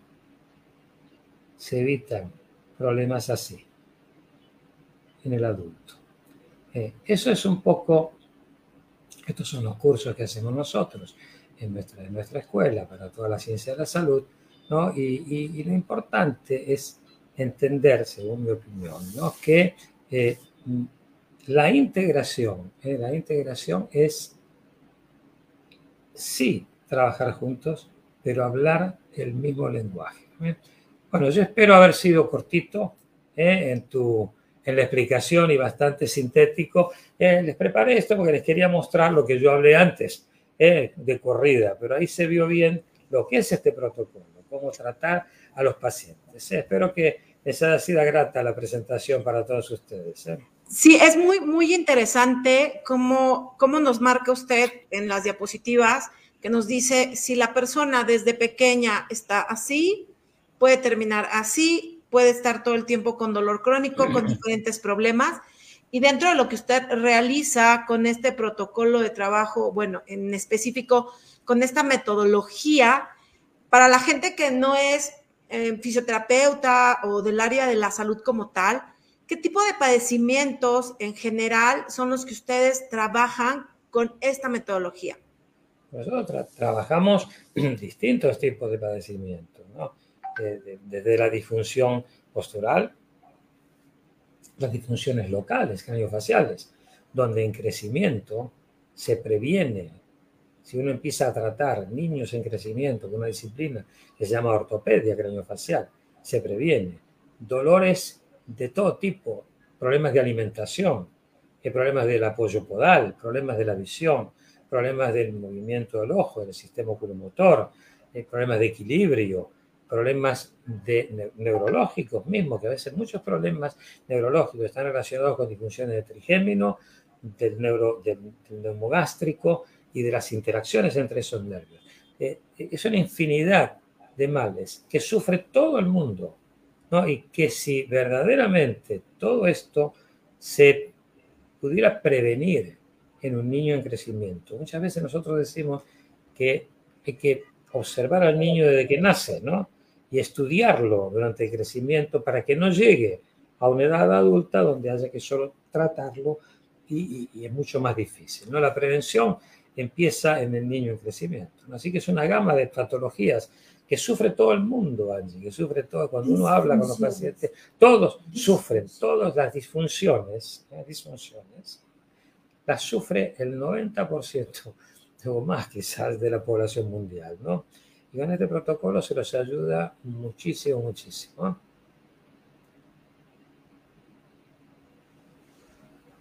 se evitan problemas así en el adulto. Eh, eso es un poco, estos son los cursos que hacemos nosotros en nuestra, en nuestra escuela para toda la ciencia de la salud, ¿no? Y, lo importante es entender, según mi opinión, ¿no? que eh, la integración, ¿eh? la integración es sí trabajar juntos, pero hablar el mismo lenguaje. Bueno, yo espero haber sido cortito en tu en la explicación y bastante sintético. Eh, les preparé esto porque les quería mostrar lo que yo hablé antes eh, de corrida, pero ahí se vio bien lo que es este protocolo, cómo tratar a los pacientes. Eh, espero que les haya sido grata la presentación para todos ustedes. Sí, es muy, muy interesante cómo, cómo nos marca usted en las diapositivas, que nos dice si la persona desde pequeña está así, puede terminar así, puede estar todo el tiempo con dolor crónico, con diferentes problemas. Y dentro de lo que usted realiza con este protocolo de trabajo, bueno, en específico con esta metodología, para la gente que no es eh, fisioterapeuta o del área de la salud como tal, ¿qué tipo de padecimientos en general son los que ustedes trabajan con esta metodología? Nosotros trabajamos distintos tipos de padecimientos, desde la disfunción postural, las disfunciones locales, craniofaciales, donde en crecimiento se previene. Si uno empieza a tratar niños en crecimiento con una disciplina que se llama ortopedia craniofacial, se previene. Dolores de todo tipo, problemas de alimentación, eh, problemas del apoyo podal, problemas de la visión, problemas del movimiento del ojo, del sistema oculomotor, eh, problemas de equilibrio, problemas neurológicos mismos, que a veces muchos problemas neurológicos están relacionados con disfunciones de trigémino, del, neuro, del, neumogástrico y de las interacciones entre esos nervios. Eh, es una infinidad de males que sufre todo el mundo, ¿no? y que si verdaderamente todo esto se pudiera prevenir en un niño en crecimiento, muchas veces nosotros decimos que hay que observar al niño desde que nace, ¿no? Y estudiarlo durante el crecimiento para que no llegue a una edad adulta donde haya que solo tratarlo y, es mucho más difícil. ¿no? La prevención empieza en el niño en crecimiento. Así que es una gama de patologías que sufre todo el mundo, Angie, que sufre todo. Cuando uno habla con los pacientes, todos sufren, todas las disfunciones, las disfunciones, las sufre el 90% o más quizás de la población mundial, ¿no? Y con este protocolo se los ayuda muchísimo, muchísimo.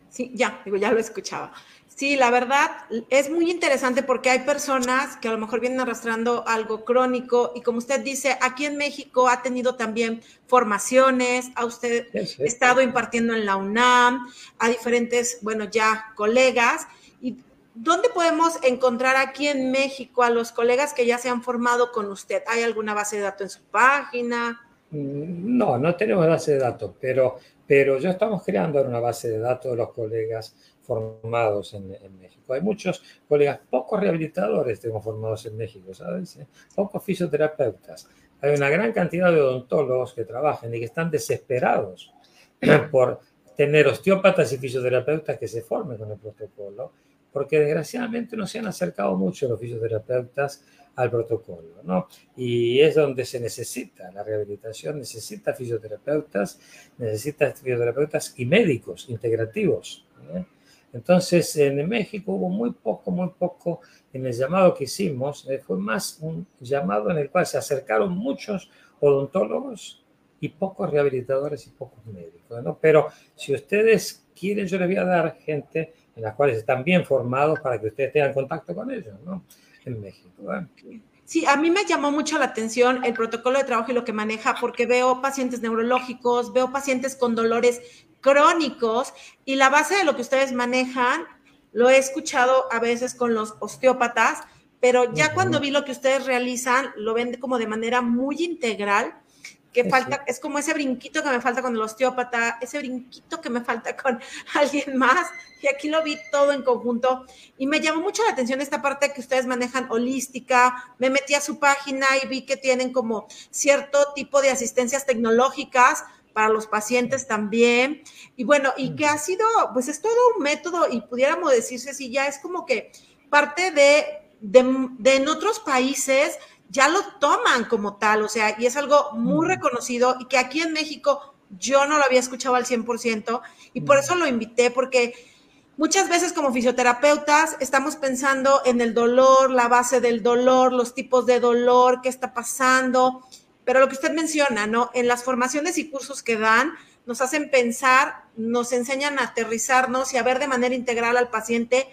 Sí, ya, digo, ya lo escuchaba. Sí, la verdad es muy interesante porque hay personas que a lo mejor vienen arrastrando algo crónico y como usted dice, aquí en México ha tenido también formaciones, ha usted estado impartiendo en la UNAM, a diferentes, bueno, ya colegas. ¿Y dónde podemos encontrar aquí en México a los colegas que ya se han formado con usted? ¿Hay alguna base de datos en su página? Mm, no, no tenemos base de datos, pero, pero ya estamos creando una base de datos de los colegas formados en, México. Hay muchos colegas, pocos rehabilitadores tenemos formados en México, ¿sabes? Pocos fisioterapeutas. Hay una gran cantidad de odontólogos que trabajan y que están desesperados por tener osteópatas y fisioterapeutas que se formen con el protocolo, porque desgraciadamente no se han acercado mucho los fisioterapeutas al protocolo, ¿no? Y es donde se necesita la rehabilitación, necesita fisioterapeutas, necesita fisioterapeutas y médicos integrativos. ¿eh? Entonces, en México hubo muy poco, muy poco en el llamado que hicimos. Eh, fue más un llamado en el cual se acercaron muchos odontólogos y pocos rehabilitadores y pocos médicos. ¿no? Pero si ustedes quieren, yo les voy a dar gente en las cuales están bien formados para que ustedes tengan contacto con ellos, ¿no? En México. ¿eh? Sí, a mí me llamó mucho la atención el protocolo de trabajo y lo que maneja, porque veo pacientes neurológicos, veo pacientes con dolores crónicos y la base de lo que ustedes manejan, lo he escuchado a veces con los osteópatas, pero ya cuando vi lo que ustedes realizan, lo ven como de manera muy integral que falta, es como ese brinquito que me falta con el osteópata, ese brinquito que me falta con alguien más, y aquí lo vi todo en conjunto, y me llamó mucho la atención esta parte que ustedes manejan holística, me metí a su página y vi que tienen como cierto tipo de asistencias tecnológicas para los pacientes también, y bueno, y que ha sido, pues es todo un método, y pudiéramos decirse si ya es como que parte de, de, de en otros países, ya lo toman como tal, o sea, y es algo muy reconocido y que aquí en México yo no lo había escuchado al 100% y por eso lo invité, porque muchas veces como fisioterapeutas estamos pensando en el dolor, la base del dolor, los tipos de dolor, qué está pasando, pero lo que usted menciona, ¿no? En las formaciones y cursos que dan, nos hacen pensar, nos enseñan a aterrizarnos y a ver de manera integral al paciente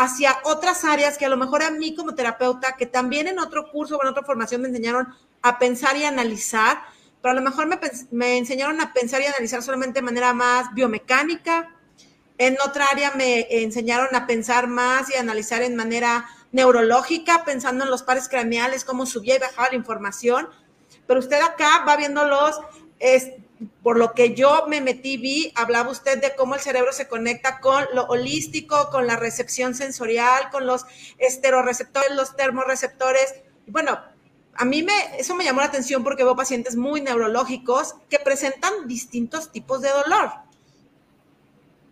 hacia otras áreas que a lo mejor a mí como terapeuta, que también en otro curso o en otra formación me enseñaron a pensar y analizar, pero a lo mejor me, me enseñaron a pensar y analizar solamente de manera más biomecánica. En otra área me enseñaron a pensar más y analizar en manera neurológica, pensando en los pares craneales, cómo subía y bajaba la información. Pero usted acá va viéndolos por lo que yo me metí, vi, hablaba usted de cómo el cerebro se conecta con lo holístico, con la recepción sensorial, con los esteroreceptores, los termorreceptores. Bueno, a mí me, eso me llamó la atención porque veo pacientes muy neurológicos que presentan distintos tipos de dolor.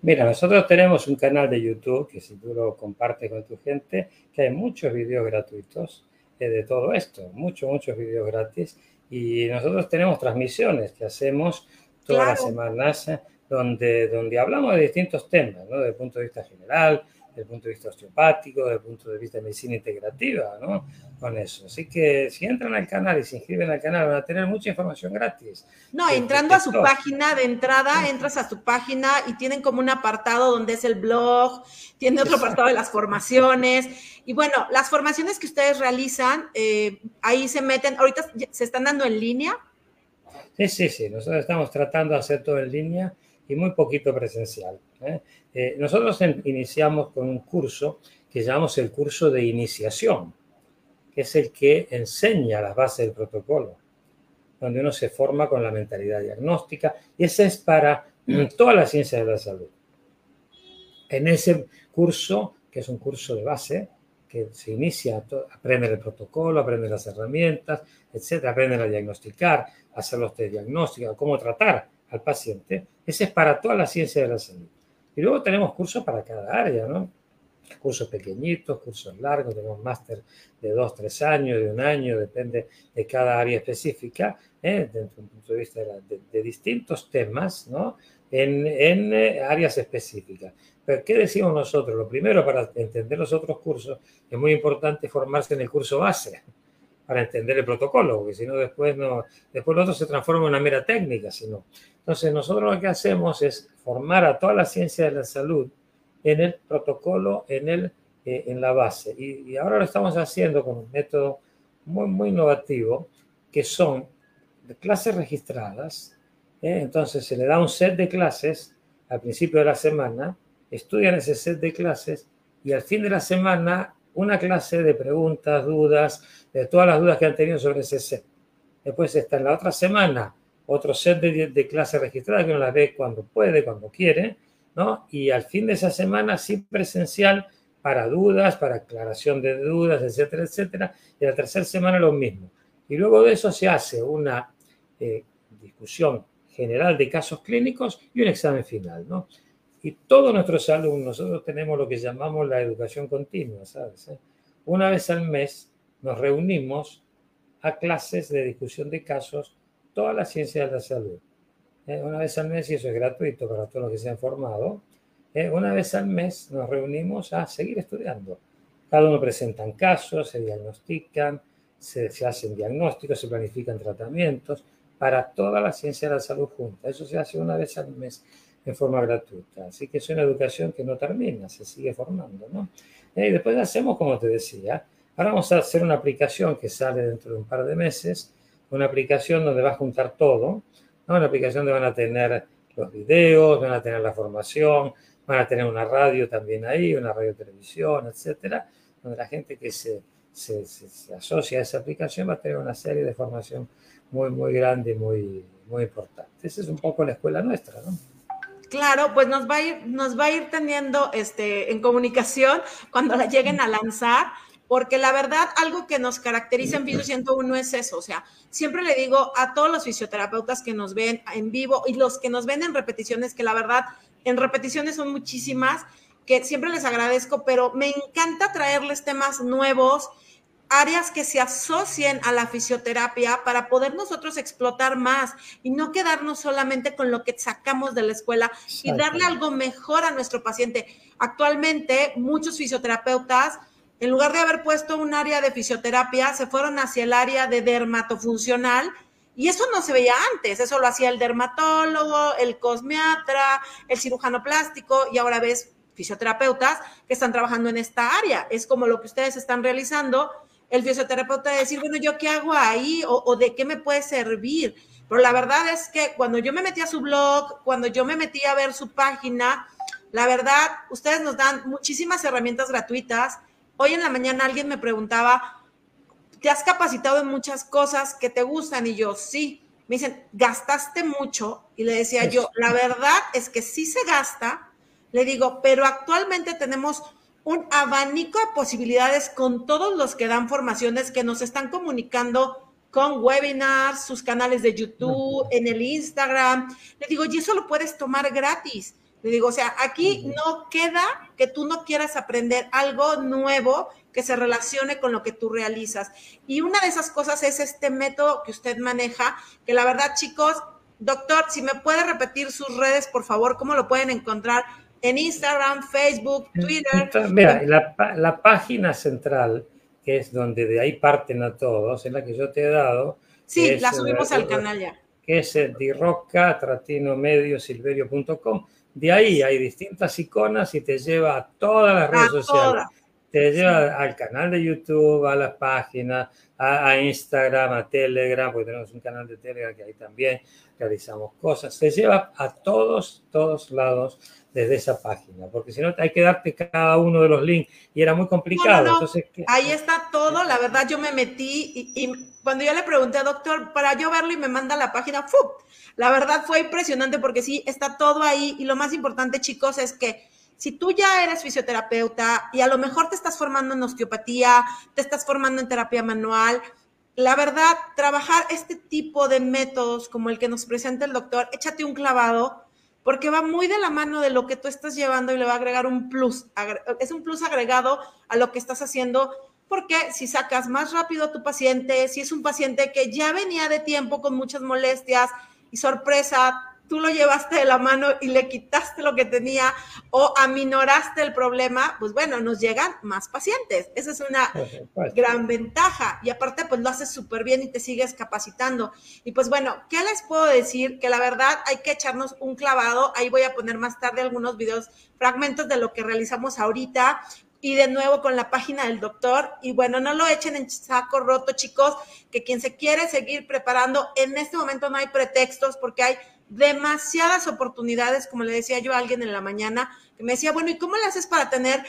Mira, nosotros tenemos un canal de YouTube que si tú lo compartes con tu gente, que hay muchos videos gratuitos eh, de todo esto, muchos, muchos videos gratis y nosotros tenemos transmisiones que hacemos todas las semanas donde, donde hablamos de distintos temas, ¿no? Desde el punto de vista general, desde el punto de vista osteopático, desde el punto de vista de medicina integrativa, ¿no? Con eso. Así que si entran al canal y se inscriben al canal van a tener mucha información gratis. No, entrando a su página de entrada, entras a su página y tienen como un apartado donde es el blog, tiene otro apartado de las formaciones. Y bueno, las formaciones que ustedes realizan, eh, ahí se meten, ahorita se están dando en línea. Sí, sí, sí, nosotros estamos tratando de hacer todo en línea y muy poquito presencial. ¿eh? Eh, nosotros iniciamos con un curso que llamamos el curso de iniciación, que es el que enseña las bases del protocolo, donde uno se forma con la mentalidad diagnóstica, y ese es para toda la ciencia de la salud. En ese curso, que es un curso de base, que se inicia, aprende el protocolo, aprende las herramientas, etcétera, aprende a diagnosticar, hacer los test diagnósticos, cómo tratar al paciente. Ese es para toda la ciencia de la salud. Y luego tenemos cursos para cada área, ¿no? cursos pequeñitos, cursos largos, tenemos máster de dos, tres años, de un año, depende de cada área específica, ¿eh? desde un punto de vista de, distintos temas, ¿no? En, eh, áreas específicas. Pero, ¿qué decimos nosotros? Lo primero, para entender los otros cursos, es muy importante formarse en el curso base para entender el protocolo, porque si no después no, después lo otro se transforma en una mera técnica, sino. Entonces nosotros lo que hacemos es formar a toda la ciencia de la salud en el protocolo, en, el, eh, en la base. Y, ahora lo estamos haciendo con un método muy, muy innovativo, que son clases registradas. ¿eh? Entonces se le da un set de clases al principio de la semana, estudian ese set de clases y al fin de la semana una clase de preguntas, dudas, de todas las dudas que han tenido sobre ese set. Después está en la otra semana otro set de, de clases registradas que uno las ve cuando puede, cuando quiere, y al fin de esa semana sí presencial para dudas, para aclaración de dudas, etcétera, etcétera. Y la tercera semana lo mismo. Y luego de eso se hace una eh, discusión general de casos clínicos y un examen final, ¿no? Y todos nuestros alumnos, nosotros tenemos lo que llamamos la educación continua, ¿sabes? Eh? Una vez al mes nos reunimos a clases de discusión de casos, toda la ciencia de la salud. Eh, una vez al mes, y eso es gratuito para todos los que se han formado, eh, una vez al mes nos reunimos a seguir estudiando. Cada uno presenta casos, se diagnostican, se, se, hacen diagnósticos, se planifican tratamientos para toda la ciencia de la salud junta. Eso se hace una vez al mes en forma gratuita. Así que es una educación que no termina, se sigue formando. ¿no? Eh, y después hacemos, como te decía, ahora vamos a hacer una aplicación que sale dentro de un par de meses, una aplicación donde va a juntar todo una aplicación donde van a tener los videos, van a tener la formación, van a tener una radio también ahí, una radio televisión, etcétera, donde la gente que se, se, asocia a esa aplicación va a tener una serie de formación muy, muy grande y muy, muy importante. Esa es un poco la escuela nuestra, ¿no? Claro, pues nos va a ir, nos va a ir teniendo este, en comunicación cuando la lleguen a lanzar porque la verdad, algo que nos caracteriza en Fisio 101 es eso, o sea, siempre le digo a todos los fisioterapeutas que nos ven en vivo y los que nos ven en repeticiones, que la verdad, en repeticiones son muchísimas, que siempre les agradezco, pero me encanta traerles temas nuevos, áreas que se asocien a la fisioterapia para poder nosotros explotar más y no quedarnos solamente con lo que sacamos de la escuela y darle algo mejor a nuestro paciente. Actualmente, muchos fisioterapeutas en lugar de haber puesto un área de fisioterapia, se fueron hacia el área de dermatofuncional. Y eso no se veía antes, eso lo hacía el dermatólogo, el cosmiatra, el cirujano plástico y ahora ves fisioterapeutas que están trabajando en esta área. Es como lo que ustedes están realizando. El fisioterapeuta de decir, bueno, ¿yo qué hago ahí? O, o, de qué me puede servir? Pero la verdad es que cuando yo me metí a su blog, cuando yo me metí a ver su página, la verdad, ustedes nos dan muchísimas herramientas gratuitas Hoy en la mañana alguien me preguntaba, ¿te has capacitado en muchas cosas que te gustan? Y yo, sí. Me dicen, ¿gastaste mucho? Y le decía yo, la verdad es que sí se gasta. Le digo, pero actualmente tenemos un abanico de posibilidades con todos los que dan formaciones que nos están comunicando con webinars, sus canales de YouTube, en el Instagram. Le digo, y eso lo puedes tomar gratis. Le digo, o sea, aquí no queda que tú no quieras aprender algo nuevo que se relacione con lo que tú realizas. Y una de esas cosas es este método que usted maneja, que la verdad, chicos, doctor, si me puede repetir sus redes, por favor, ¿cómo lo pueden encontrar? En Instagram, Facebook, Twitter. Mira, la, la página central, que es donde de ahí parten a todos, en la que yo te he dado. Sí, la subimos al canal ya. Que es dirocca-medio-silverio.com de ahí hay distintas iconas y te lleva a todas las redes sociales. Te lleva al canal de YouTube, a las páginas, a, Instagram, a Telegram, porque tenemos un canal de Telegram que ahí también realizamos cosas. Te lleva a todos, todos lados desde esa página, porque si no hay que darte cada uno de los links y era muy complicado. Entonces, ahí está todo, la verdad yo me metí y, cuando yo le pregunté, doctor, para yo verlo y me manda la página, ¡fu! La verdad fue impresionante porque sí, está todo ahí y lo más importante, chicos, es que si tú ya eres fisioterapeuta y a lo mejor te estás formando en osteopatía, te estás formando en terapia manual, la verdad, trabajar este tipo de métodos como el que nos presenta el doctor, échate un clavado porque va muy de la mano de lo que tú estás llevando y le va a agregar un plus. Es un plus agregado a lo que estás haciendo porque si sacas más rápido a tu paciente, si es un paciente que ya venía de tiempo con muchas molestias y sorpresa, tú lo llevaste de la mano y le quitaste lo que tenía o aminoraste el problema, pues bueno, nos llegan más pacientes. Esa es una gran ventaja. Y aparte, pues lo haces súper bien y te sigues capacitando. Y pues bueno, ¿qué les puedo decir? Que la verdad hay que echarnos un clavado. Ahí voy a poner más tarde algunos videos, fragmentos de lo que realizamos ahorita y de nuevo con la página del doctor. Y bueno, no lo echen en saco roto, chicos, que quien se quiere seguir preparando, en este momento no hay pretextos porque hay demasiadas oportunidades, como le decía yo a alguien en la mañana, que me decía, bueno, ¿y cómo le haces para tener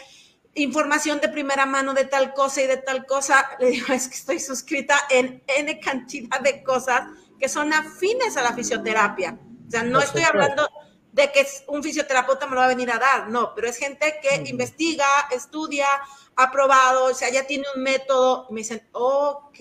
información de primera mano de tal cosa y de tal cosa? Le digo, es que estoy suscrita en N cantidad de cosas que son afines a la fisioterapia. O sea, no estoy hablando de que un fisioterapeuta me lo va a venir a dar, no, pero es gente que investiga, estudia, ha probado, o sea, ya tiene un método, me dicen, ok,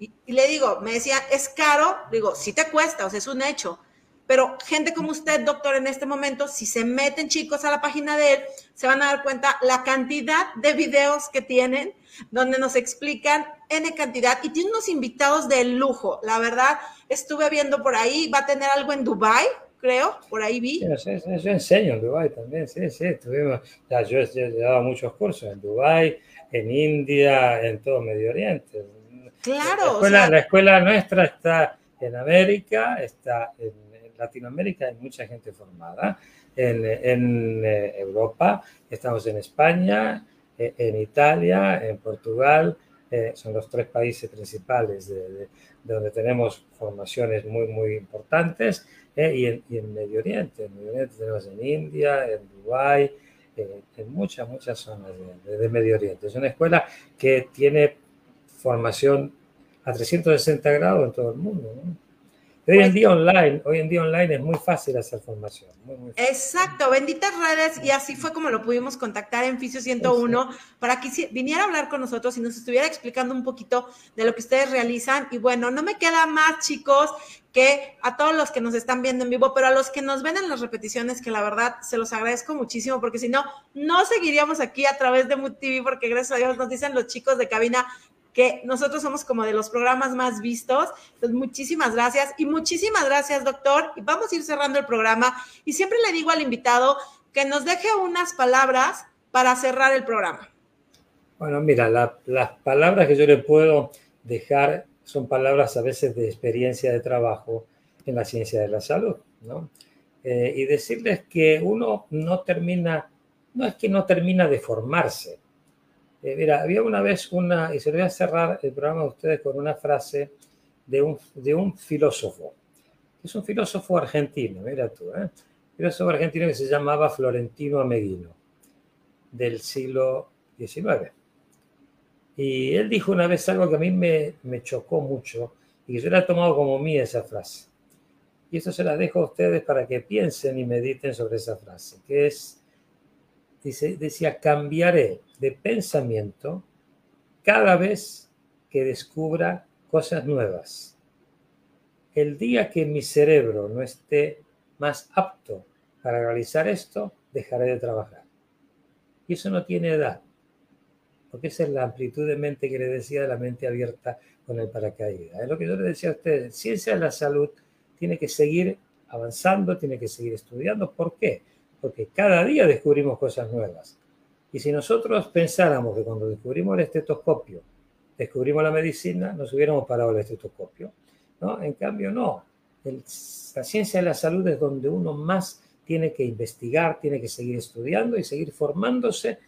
y, le digo, me decía, ¿es caro? Digo, sí te cuesta, o sea, es un hecho, pero gente como usted, doctor, en este momento, si se meten chicos a la página de él, se van a dar cuenta la cantidad de videos que tienen, donde nos explican N cantidad, y tiene unos invitados de lujo, la verdad, estuve viendo por ahí, va a tener algo en Dubai creo, por ahí vi. yo enseño en Dubái también, sí, sí, tuvimos, ya, yo, he dado muchos cursos en Dubái, en India, en todo Medio Oriente. Claro. La escuela, nuestra está en América, está en, Latinoamérica, hay mucha gente formada. En, en eh, Europa, estamos en España, eh, en Italia, en Portugal, eh, son los tres países principales de, donde tenemos formaciones muy, muy importantes. ¿eh? y, en, y, en, Medio Oriente. En Medio Oriente tenemos en India, en Dubái, en muchas, muchas zonas de, de, Medio Oriente. Es una escuela que tiene formación a 360 grados en todo el mundo. ¿no? Hoy en día online, hoy en día online es muy fácil hacer formación. Exacto, benditas redes y así fue como lo pudimos contactar en Fisio 101 para que viniera a hablar con nosotros y nos estuviera explicando un poquito de lo que ustedes realizan. Y bueno, no me queda más chicos que a todos los que nos están viendo en vivo, pero a los que nos ven en las repeticiones, que la verdad se los agradezco muchísimo, porque si no, no seguiríamos aquí a través de MUTV, porque gracias a Dios nos dicen los chicos de cabina que nosotros somos como de los programas más vistos. Entonces, muchísimas gracias y muchísimas gracias, doctor. Y vamos a ir cerrando el programa. Y siempre le digo al invitado que nos deje unas palabras para cerrar el programa. Bueno, mira, las palabras que yo le puedo dejar son palabras a veces de experiencia de trabajo en la ciencia de la salud, ¿no? Eh, y decirles que uno no termina, no es que no termina de formarse, eh, mira, había una vez una, y se lo voy a cerrar el programa de ustedes con una frase de un, de un filósofo. Es un filósofo argentino, mira tú, ¿eh? Filósofo argentino que se llamaba Florentino Ameguino, del siglo XIX. Y él dijo una vez algo que a mí me, me chocó mucho y que yo le he tomado como mía esa frase. Y eso se la dejo a ustedes para que piensen y mediten sobre esa frase, que es, dice, decía, cambiaré de pensamiento cada vez que descubra cosas nuevas. El día que mi cerebro no esté más apto para realizar esto, dejaré de trabajar. Y eso no tiene edad, porque esa es la amplitud de mente que le decía de la mente abierta con el paracaídas. Es lo que yo le decía a ustedes, ciencia de la salud tiene que seguir avanzando, tiene que seguir estudiando. ¿Por qué? Porque cada día descubrimos cosas nuevas. Y si nosotros pensáramos que cuando descubrimos el estetoscopio, descubrimos la medicina, nos hubiéramos parado el estetoscopio. ¿no? En cambio, no. la ciencia de la salud es donde uno más tiene que investigar, tiene que seguir estudiando y seguir formándose.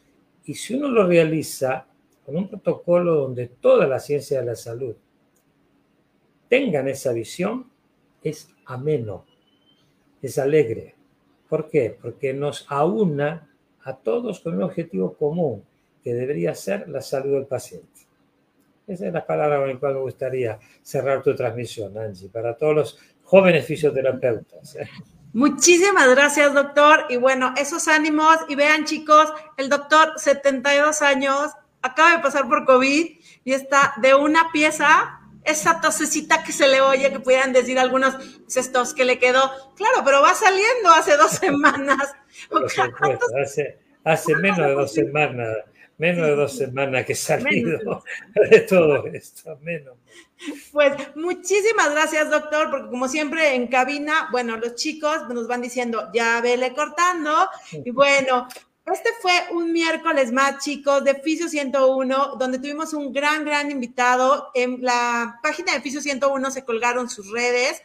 Y si uno lo realiza con un protocolo donde toda la ciencia de la salud tengan esa visión, es ameno, es alegre. ¿Por qué? Porque nos aúna a todos con un objetivo común, que debería ser la salud del paciente. Esa es la palabra con la cual me gustaría cerrar tu transmisión, Angie, para todos los jóvenes fisioterapeutas. ¿eh? Muchísimas gracias, doctor. Y bueno, esos ánimos. Y vean, chicos, el doctor, 72 años, acaba de pasar por COVID y está de una pieza esa tosecita que se le oye, que pudieran decir algunos estos que le quedó. Claro, pero va saliendo hace dos semanas. Hace, hace menos de dos semanas, menos de dos semanas que he salido de todo esto, menos. Pues muchísimas gracias, doctor, porque como siempre en cabina, bueno, los chicos nos van diciendo, ya vele cortando, y bueno, este fue un miércoles más, chicos, de Fisio 101, donde tuvimos un gran, gran invitado. En la página de Fisio 101 se colgaron sus redes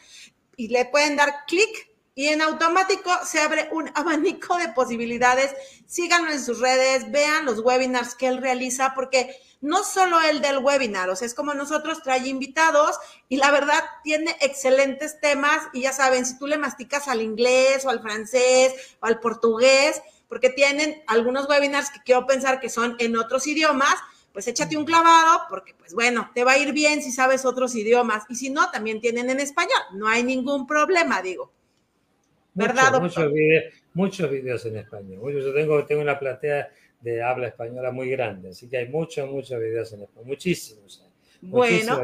y le pueden dar clic y en automático se abre un abanico de posibilidades. Síganlo en sus redes, vean los webinars que él realiza, porque no solo el del webinar, o sea, es como nosotros trae invitados y la verdad tiene excelentes temas y ya saben, si tú le masticas al inglés o al francés o al portugués, porque tienen algunos webinars que quiero pensar que son en otros idiomas, pues échate un clavado, porque pues bueno, te va a ir bien si sabes otros idiomas, y si no, también tienen en español, no hay ningún problema, digo. ¿Verdad? muchos, videos, muchos videos en español. Yo tengo, tengo una platea de habla española muy grande, así que hay muchos, muchos videos en español, muchísimos. Bueno,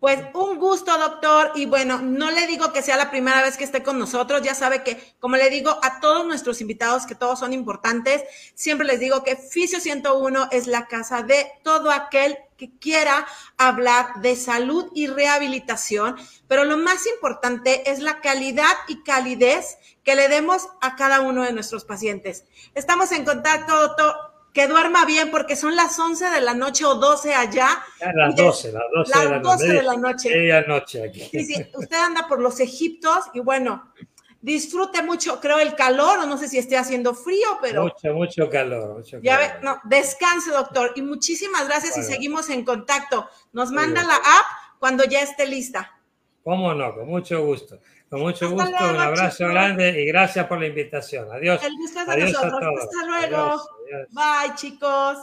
pues un gusto, doctor. Y bueno, no le digo que sea la primera vez que esté con nosotros. Ya sabe que, como le digo a todos nuestros invitados, que todos son importantes, siempre les digo que Fisio 101 es la casa de todo aquel que quiera hablar de salud y rehabilitación. Pero lo más importante es la calidad y calidez que le demos a cada uno de nuestros pacientes. Estamos en contacto, doctor que duerma bien porque son las 11 de la noche o 12 allá. las 12, las 12, de, la 12 de la noche. noche aquí. Sí, sí, usted anda por los Egiptos y bueno, disfrute mucho, creo, el calor, o no sé si esté haciendo frío, pero... Mucho, mucho calor. Mucho ya ve, no, descanse, doctor, y muchísimas gracias y seguimos en contacto. Nos manda la app cuando ya esté lista. ¿Cómo no? Con mucho gusto. Con mucho gusto, un abrazo grande y gracias por la invitación. Adiós. El gusto es de nosotros. Hasta luego. Bye, chicos.